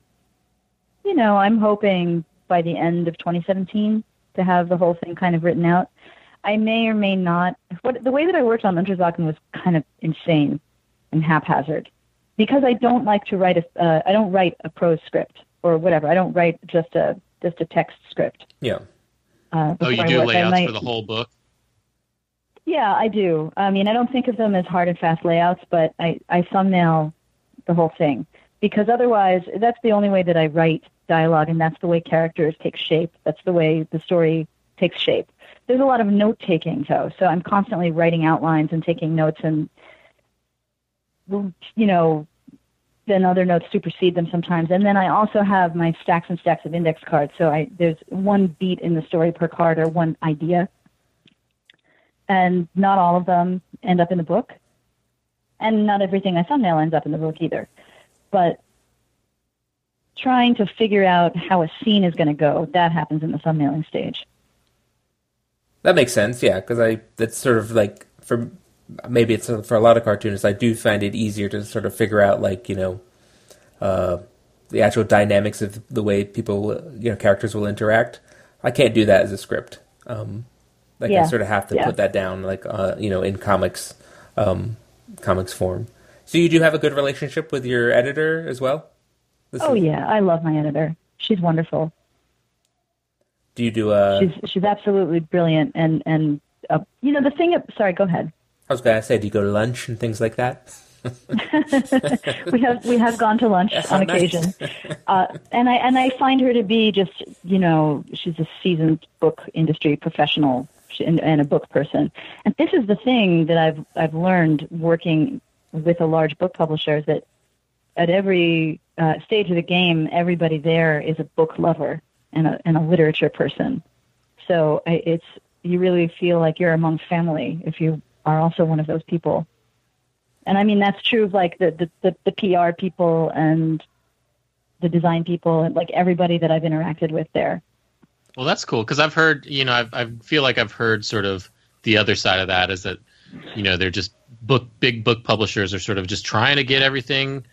you know, I'm hoping by the end of 2017 to have the whole thing kind of written out. I may or may not. What the way that I worked on Unterzakhn was kind of insane and haphazard because I don't like to write a. Uh, I don't write a prose script or whatever. I don't write just a just a text script. Yeah. Uh, Oh, you do work. Layouts might- for the whole book. Yeah, I do. I mean, I don't think of them as hard and fast layouts, but I, I thumbnail the whole thing because otherwise, that's the only way that I write dialogue, and that's the way characters take shape. That's the way the story takes shape. There's a lot of note taking, though, so I'm constantly writing outlines and taking notes, and you know, then other notes supersede them sometimes. And then I also have my stacks and stacks of index cards. So I there's one beat in the story per card or one idea and not all of them end up in the book, and not everything I thumbnail ends up in the book either. But trying to figure out how a scene is going to go, that happens in the thumbnailing stage. That makes sense, yeah, because I that's sort of like for maybe it's for a lot of cartoonists. I do find it easier to sort of figure out like you know uh, the actual dynamics of the way people you know characters will interact. I can't do that as a script. Um, like I sort of have to yeah. put that down like uh, you know in comics um, comics form. So you do have a good relationship with your editor as well. This Oh is- yeah, I love my editor. She's wonderful. Do you do a? She's she's absolutely brilliant, and and uh, you know the thing. Sorry, go ahead. I was gonna say, do you go to lunch and things like that? we have we have gone to lunch That's on nice. occasion, uh, and I and I find her to be just you know she's a seasoned book industry professional and, and a book person. And this is the thing that I've I've learned working with a large book publisher is that at every uh, stage of the game, everybody there is a book lover and a and a literature person. So it's you really feel like you're among family if you are also one of those people. And I mean that's true of like the, the, the, the PR people and the design people and like everybody that I've interacted with there. Well, that's cool because I've heard, you know, I've, I feel like I've heard sort of the other side of that is that, you know, they're just book big book publishers are sort of just trying to get everything,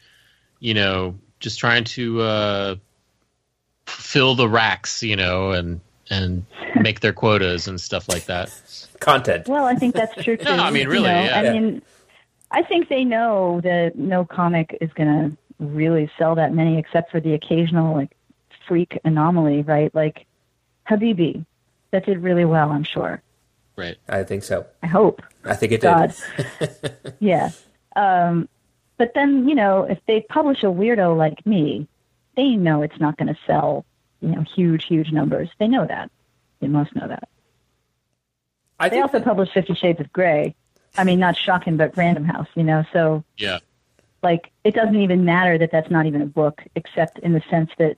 you know, just trying to uh, fill the racks, you know, and and make their quotas and stuff like that. Content. Well, I think that's true too. No, I mean, you really, know? yeah. I mean, I think they know that no comic is going to really sell that many, except for the occasional like freak anomaly, right? Like Habibi, that did really well. I'm sure. Right. I think so. I hope. I think it did. Yeah. Um, but then, you know, if they publish a weirdo like me, they know it's not going to sell, you know, huge, huge numbers. They know that. They must know that. I They think also published Fifty Shades of Grey. I mean, not shocking, but Random House, you know, so Yeah. like it doesn't even matter that that's not even a book, except in the sense that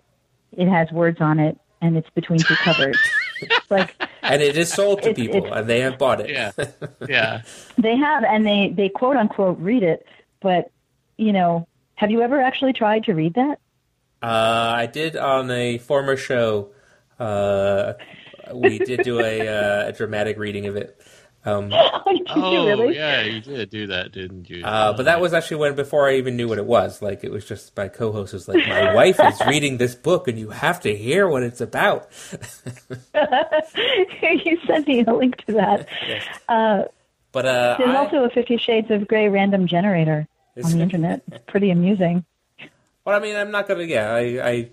it has words on it and it's between two covers. like and it is sold to It's- people, it's- and they have bought it. Yeah. Yeah. they have, and they they quote unquote read it, but you know, have you ever actually tried to read that? Uh, I did on a former show. Uh, we did do a, uh, a dramatic reading of it. Um, Did Oh, you really? yeah, you did do that, didn't you? uh, but that was actually when before I even knew what it was. Like it was just my co-host was like, "My wife is reading this book, and you have to hear what it's about." you sent me a link to that. Uh, But uh, there's I, also a Fifty Shades of Grey random generator on the internet. It's pretty amusing. Well, I mean, I'm not gonna. Yeah, I, I,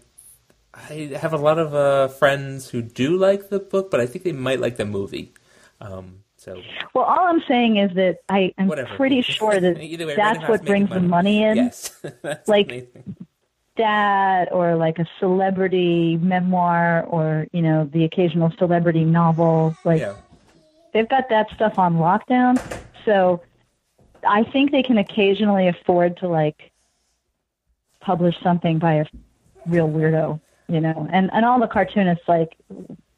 I have a lot of uh, friends who do like the book, but I think they might like the movie. Um, so Well, all I'm saying is that I am pretty sure that way, that's what brings the money in. Yes, Like, amazing. that or like a celebrity memoir or you know the occasional celebrity novel like yeah. they've got that stuff on lockdown. So I think they can occasionally afford to like publish something by a real weirdo, you know. And and all the cartoonists like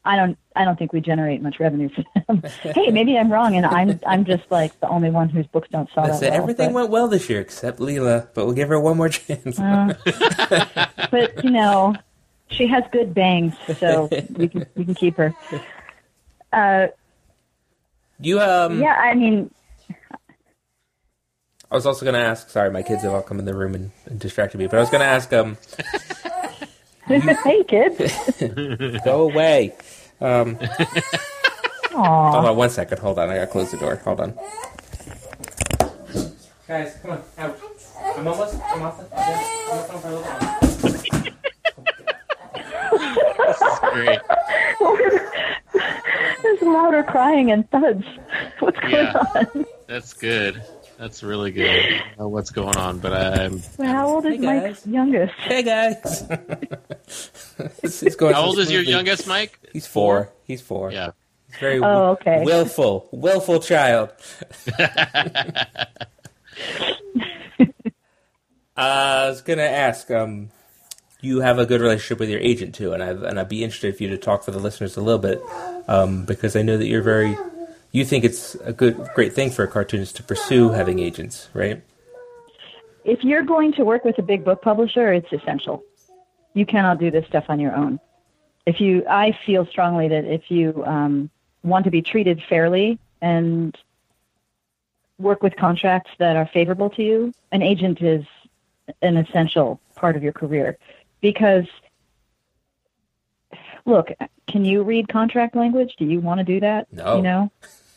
I don't I don't think we generate much revenue for them. hey, maybe I'm wrong, and I'm I'm just like the only one whose books don't sell I that said well. everything but, went well this year except Leela, but we'll give her one more chance. uh, but you know, she has good bangs, so we can we can keep her. Uh, you um, yeah, I mean, I was also going to ask. Sorry, my kids have all come in the room and, and distracted me. But I was going to ask. Um, hey kids. go away. Um, hold on one second. Hold on. I got to close the door. Hold on. Guys, come on out. I'm almost. I'm off the. Yeah, I'm off for a little while. Great. There's louder crying and thuds. What's going Yeah. on? That's good. That's really good. I don't know what's going on, but I'm. Well, how old is Hey, Mike's youngest? Hey guys. it's, it's going How so old is your youngest, Mike? He's four. He's four. Yeah. He's very Oh, okay. willful, willful child. Uh, I was gonna ask. Um, you have a good relationship with your agent too, and I and I'd be interested for you to talk for the listeners a little bit, um, because I know that you're very. You think it's a good, great thing for a cartoonist to pursue having agents, right? If you're going to work with a big book publisher, it's essential. You cannot do this stuff on your own. If you, I feel strongly that if you um, want to be treated fairly and work with contracts that are favorable to you, an agent is an essential part of your career because look can you read contract language do you want to do that No. you know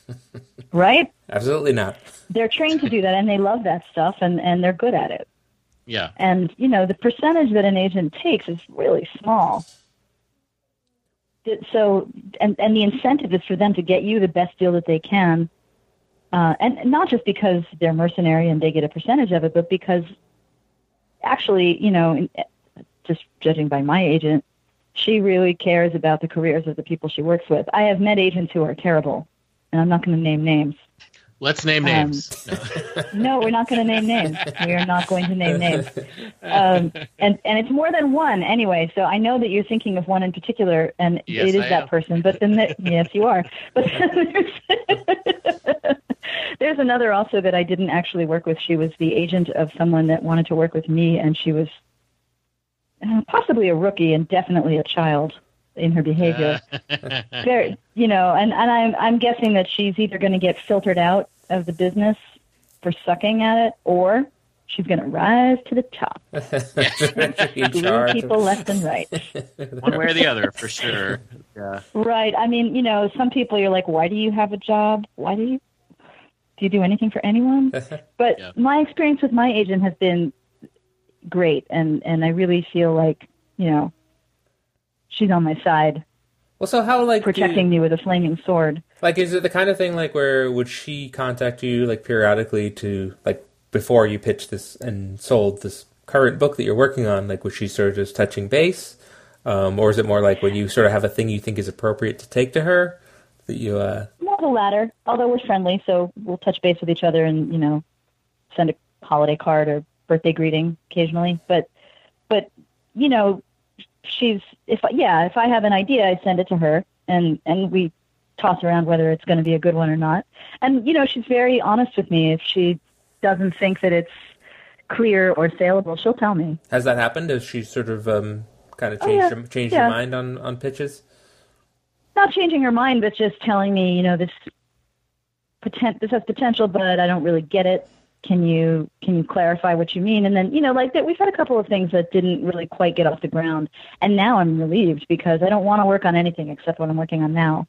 right Absolutely not. they're trained to do that and they love that stuff and and they're good at it Yeah. and you know the percentage that an agent takes is really small so and and the incentive is for them to get you the best deal that they can uh, and not just because they're mercenary and they get a percentage of it but because actually you know just judging by my agent she really cares about the careers of the people she works with i have met agents who are terrible and i'm not going to name names Let's name Um, names. No. no, we're not going to name names. We are not going to name names. Um, and and it's more than one anyway. So I know that you're thinking of one in particular, and Yes, it is I that am. person. But then, the, yes, you are. But then there's, there's another also that I didn't actually work with. She was the agent of someone that wanted to work with me, and she was possibly a rookie and definitely a child in her behavior very, you know, and, and I'm I'm guessing that she's either going to get filtered out of the business for sucking at it, or she's going to rise to the top, In screw people left and right. One way or the other, for sure. Yeah. right. I mean, you know, some people you're like, why do you have a job? Why do you do you do anything for anyone? But Yeah. my experience with my agent has been great, and and I really feel like you know she's on my side, Well, so how like protecting me with a flaming sword. Like, is it the kind of thing like where would she contact you like periodically to like before you pitch this and sold this current book that you're working on? Like, was she sort of just touching base, um, or is it more like when you sort of have a thing you think is appropriate to take to her that you? uh More the latter, although we're friendly, so we'll touch base with each other and, you know, send a holiday card or birthday greeting occasionally. But, but, you know, she's, if, I- yeah, if I have an idea, I send it to her and, and we toss around whether it's going to be a good one or not. And, you know, she's very honest with me. If she doesn't think that it's clear or saleable, she'll tell me. Has that happened? Has she sort of um, kind of Oh, changed yeah. her, changed Yeah. her mind on on pitches? not changing her mind, but just telling me, you know, this potent this has potential, but I don't really get it. Can you can you clarify what you mean? And then, you know, like that, we've had a couple of things that didn't really quite get off the ground, and now I'm relieved because I don't want to work on anything except what I'm working on now.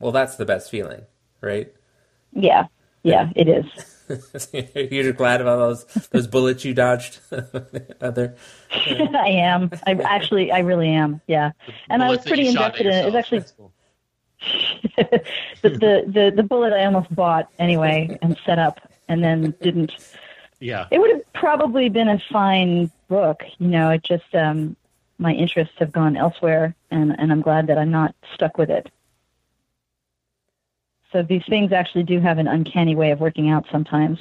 Well, that's the best feeling, right? Yeah, yeah, it is. You're glad about those those bullets you dodged. Other I am. I actually, I really am. Yeah, and I was pretty you shot at invested in it. It was actually the, the the the bullet I almost bought anyway and set up, and then didn't Yeah. It would have probably been a fine book. You know, it just um, my interests have gone elsewhere, and and I'm glad that I'm not stuck with it. So these things actually do have an uncanny way of working out sometimes.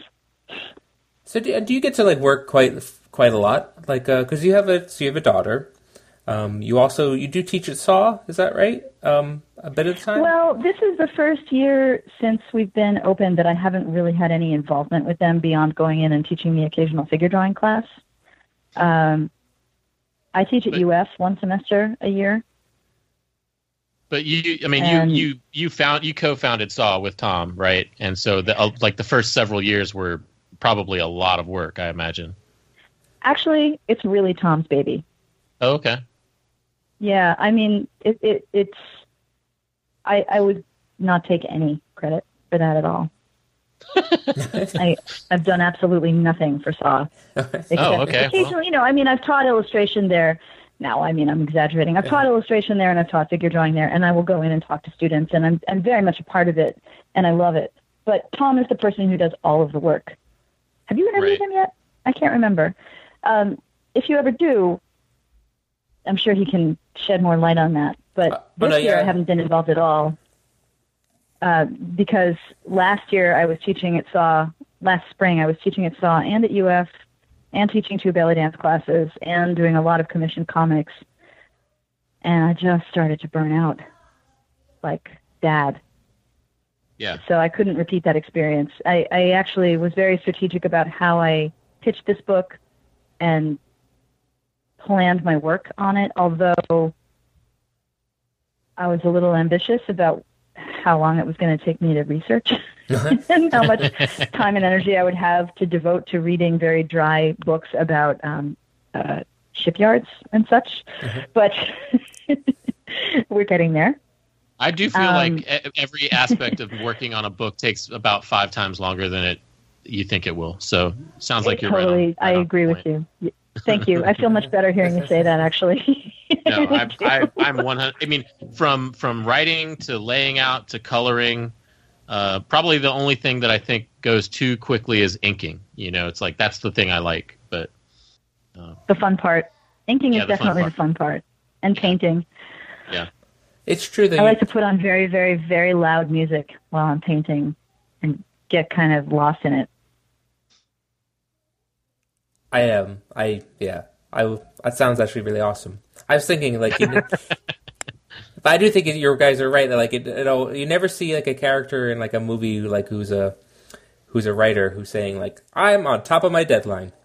So do, do you get to like work quite quite a lot? Like, because you have a so you have a daughter. Um, you also you do teach at SAW, is that right? Um, a bit of the time. Well, this is the first year since we've been open that I haven't really had any involvement with them beyond going in and teaching the occasional figure drawing class. Um, I teach at But- UF one semester a year. But you, I mean, And- you you you found you co-founded Saw with Tom, right? And so the uh, like the first several years were probably a lot of work, I imagine. Actually, it's really Tom's baby. Oh, okay. Yeah, I mean, it, it it's. I I would not take any credit for that at all. I I've done absolutely nothing for Saw. Except Oh, okay, Occasionally, well. you know, I mean, I've taught illustration there. Now, I mean, I'm exaggerating. I've taught illustration there, and I've taught figure drawing there, and I will go in and talk to students, and I'm I'm very much a part of it, and I love it. But Tom is the person who does all of the work. Have you interviewed Right. him yet? I can't remember. Um, if you ever do, I'm sure he can shed more light on that. But Uh, this no, year. I haven't been involved at all. Uh, because last year I was teaching at SAW, last spring I was teaching at SAW and at UF and teaching two belly dance classes and doing a lot of commissioned comics. And I just started to burn out like dad. Yeah. So I couldn't repeat that experience. I, I actually was very strategic about how I pitched this book and planned my work on it, although I was a little ambitious about how long it was going to take me to research and how much time and energy I would have to devote to reading very dry books about um, uh, shipyards and such. But we're getting there. I do feel Um, like e- every aspect of working on a book takes about five times longer than it you think it will. So sounds like you're totally. right. On, right I agree with you. Y- Thank you. I feel much better hearing you say that. Actually. No, I, I, I'm 100. I mean, from from writing to laying out to coloring, uh, probably the only thing that I think goes too quickly is inking. You know, it's like that's the thing I like, but the fun part. Inking Yeah, is the definitely part. the fun part, and painting. Yeah, it's true that I you, like to put on very, very, very loud music while I'm painting, and get kind of lost in it. I am. I yeah. I that sounds actually really awesome. I was thinking like, you know, but I do think it- your guys are right. That like it, it'll you never see like a character in like a movie like who's a who's a writer who's saying like I'm on top of my deadline.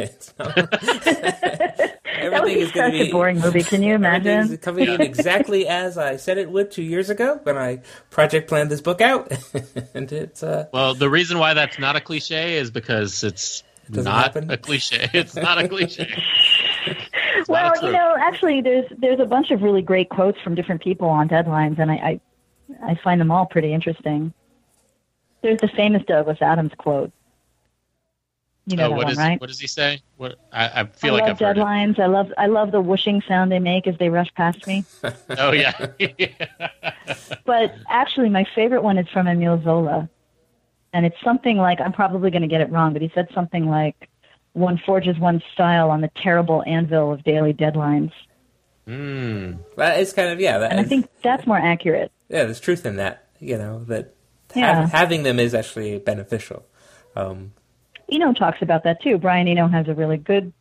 It's That would everything be is going such to be a boring movie. Can you Everything's imagine? coming in exactly as I said it would two years ago when I project planned this book out, and it's uh, well, the reason why that's not a cliche is because it's Doesn't not happen? a cliche. It's not a cliche. Well, a you know, actually, there's there's a bunch of really great quotes from different people on deadlines, and I I, I find them all pretty interesting. There's the famous Douglas Adams quote. You know Oh, that what one, is right? what does he say? What I, I feel I like love I've heard it. deadlines. I love I love the whooshing sound they make as they rush past me. Oh yeah. But actually, my favorite one is from Emile Zola, and it's something like I'm probably going to get it wrong, but he said something like, "One forges one's style on the terrible anvil of daily deadlines," mm. that is kind of yeah. And I think that's more accurate. yeah, there's truth in that. You know that Yeah. hav- having them is actually beneficial. Um, Eno talks about that too. Brian Eno has a really good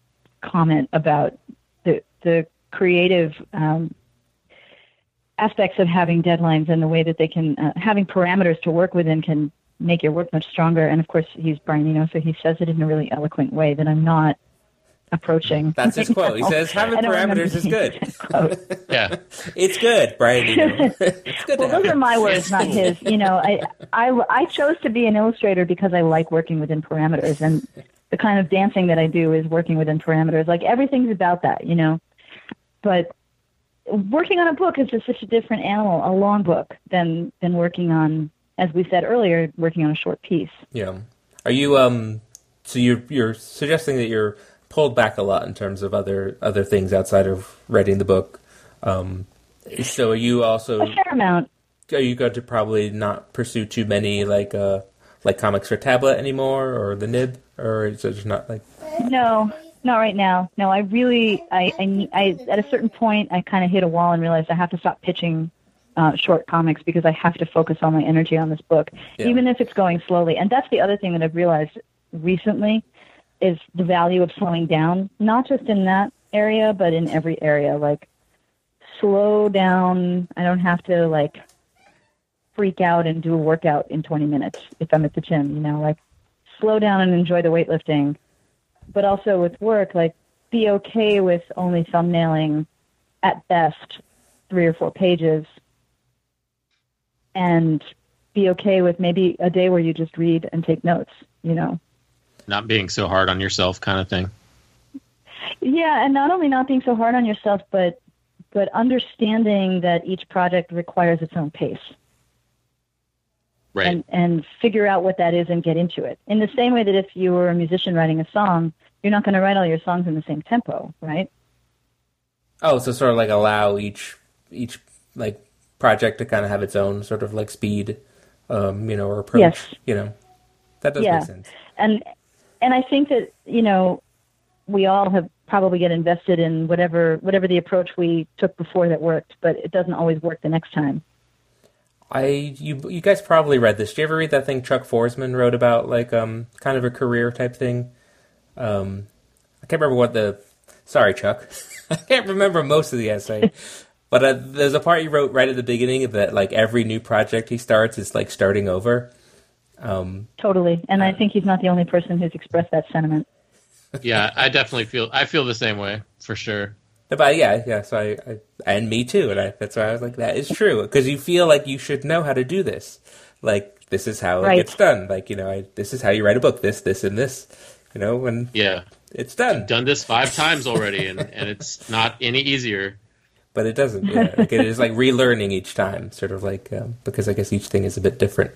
comment about the the creative um, aspects of having deadlines and the way that they can uh, having parameters to work within can make your work much stronger. And of course, he's Brian Eno, so he says it in a really eloquent way that I'm not approaching. that's his quote. He says, "Having I don't remember parameters is good. Yeah. it's good, Brian. Know. it's good well, those are my words, not his. You know, I, I, I chose to be an illustrator because I like working within parameters, and the kind of dancing that I do is working within parameters. Like everything's about that, you know. But working on a book is just such a different animal, a long book, than than working on, as we said earlier, working on a short piece. Yeah. Are you um? So you're you're suggesting that you're pulled back a lot in terms of other other things outside of writing the book. Um, so are you also A fair amount. are you going to probably not pursue too many like uh like comics for tablet anymore or the nib or is it just not like No, not right now. No, I really, I, I, I at a certain point, I kind of hit a wall and realized I have to stop pitching uh, short comics because I have to focus all my energy on this book, Yeah. even if it's going slowly. And that's the other thing that I've realized recently is the value of slowing down, not just in that area, but in every area. Like, slow down. I don't have to like freak out and do a workout in 20 minutes if I'm at the gym. You know, like slow down and enjoy the weightlifting. But also with work, like be okay with only thumbnailing at best three or four pages and be okay with maybe a day where you just read and take notes, you know. Not being so hard on yourself, kind of thing. Yeah, and not only not being so hard on yourself, but but understanding that each project requires its own pace. Right. and and figure out what that is and get into it. In the same way that if you were a musician writing a song, you're not going to write all your songs in the same tempo, right? Oh, so sort of like allow each each like project to kind of have its own sort of like speed, um, you know, or approach. Yes. You know, that does Yeah. make sense. And and I think that you know we all have probably get invested in whatever whatever the approach we took before that worked, but it doesn't always work the next time. I you you guys probably read this. Did you ever read that thing Chuck Forsman wrote about like um kind of a career type thing? Um, I can't remember what the. Sorry, Chuck. I can't remember most of the essay. But uh, there's a part he wrote right at the beginning that like every new project he starts is like starting over. Um, Totally. And I think he's not the only person who's expressed that sentiment. yeah, I definitely feel I feel the same way for sure. but yeah, yeah. So I, I and me too, and I, that's why I was like, that is true because you feel like you should know how to do this. Like this is how Right. it gets done. Like you know, I, this is how you write a book. This, this, and this. You know, when Yeah, it's done. done this five times already, and and it's not any easier. But it doesn't. Yeah. like it is like relearning each time, sort of like um, because I guess each thing is a bit different,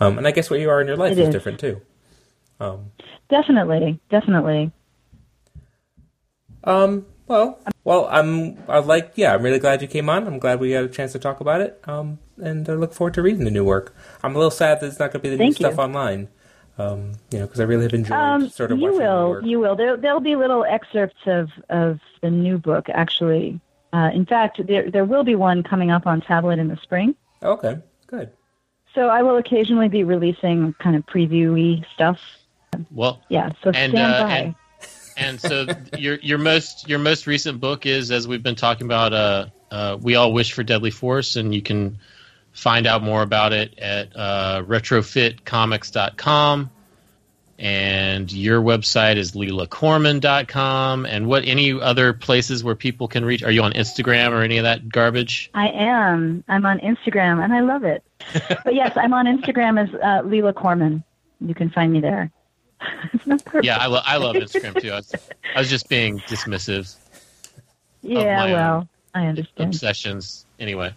um, and I guess where you are in your life is is. different too. Um, Definitely, definitely. um, well, well, I'm. I like. Yeah, I'm really glad you came on. I'm glad we had a chance to talk about it. Um, and I look forward to reading the new work. I'm a little sad that it's not going to be the Thank new you. stuff online. Um, you know, because I really have enjoyed Um, sort of you watching the new will, you will. There, there'll be little excerpts of of the new book. Actually, uh, in fact, there there will be one coming up on tablet in the spring. Okay, good. So I will occasionally be releasing kind of previewy stuff. Well, Yeah, so and stand uh, by. and and so your your most your most recent book is as we've been talking about uh, uh, we all wish for deadly force and you can find out more about it at uh, retrofitcomics.com and your website is leelacorman.com and what any other places where people can reach are you on instagram or any of that garbage I am. I'm on Instagram, and I love it. but yes, I'm on Instagram as uh, Leela Corman. You can find me there. It's not perfect. yeah i, lo- I love instagram too I was, I was just being dismissive yeah. Well, I understand. obsessions anyway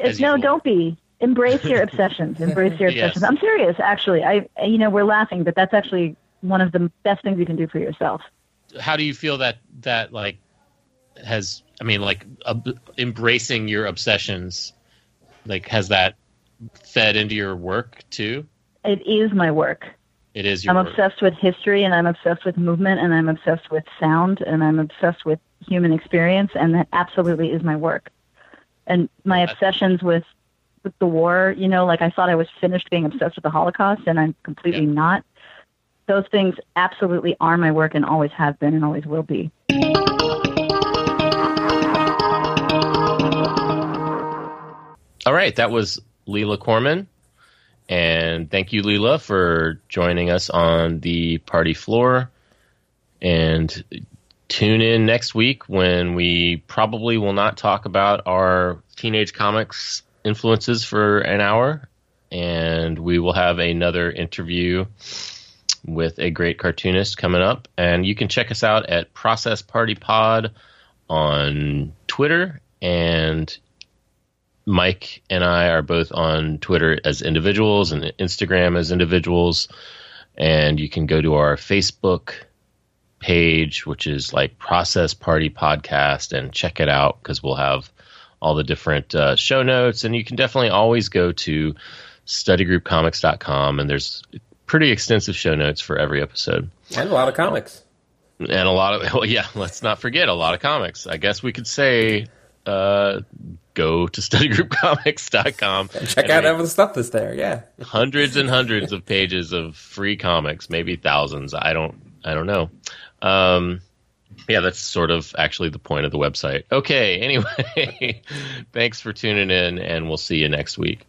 It's- no, usual. don't be. Embrace your obsessions. Embrace your Yes. obsessions. I'm serious, actually. I, you know, we're laughing, but that's actually one of the best things you can do for yourself. how do you feel that that like has i mean like ob- embracing your obsessions like has that fed into your work too It is my work. it is your I'm work. obsessed with history, and I'm obsessed with movement, and I'm obsessed with sound, and I'm obsessed with human experience, and that absolutely is my work. And my obsessions with with the war, you know, like I thought I was finished being obsessed with the Holocaust, and I'm completely Yeah. not. Those things absolutely are my work, and always have been, and always will be. all right that was leela corman and thank you leela for joining us on the party floor and tune in next week when we probably will not talk about our teenage comics influences for an hour and we will have another interview with a great cartoonist coming up. And you can check us out at process party pod on twitter and mike and i are both on twitter as individuals and instagram as individuals. And you can go to our facebook page, which is like Process Party Podcast, and check it out because we'll have all the different uh, show notes. And you can definitely always go to studygroupcomics.com, and there's pretty extensive show notes for every episode. And a lot of comics. And a lot of, well, yeah, let's not forget a lot of comics. I guess we could say uh, go to studygroupcomics.com Check and out all the stuff that's there. Yeah. hundreds and hundreds of pages of free comics, maybe thousands. I don't I don't know. Um, yeah, that's sort of actually the point of the website. Okay, anyway, thanks for tuning in, and we'll see you next week.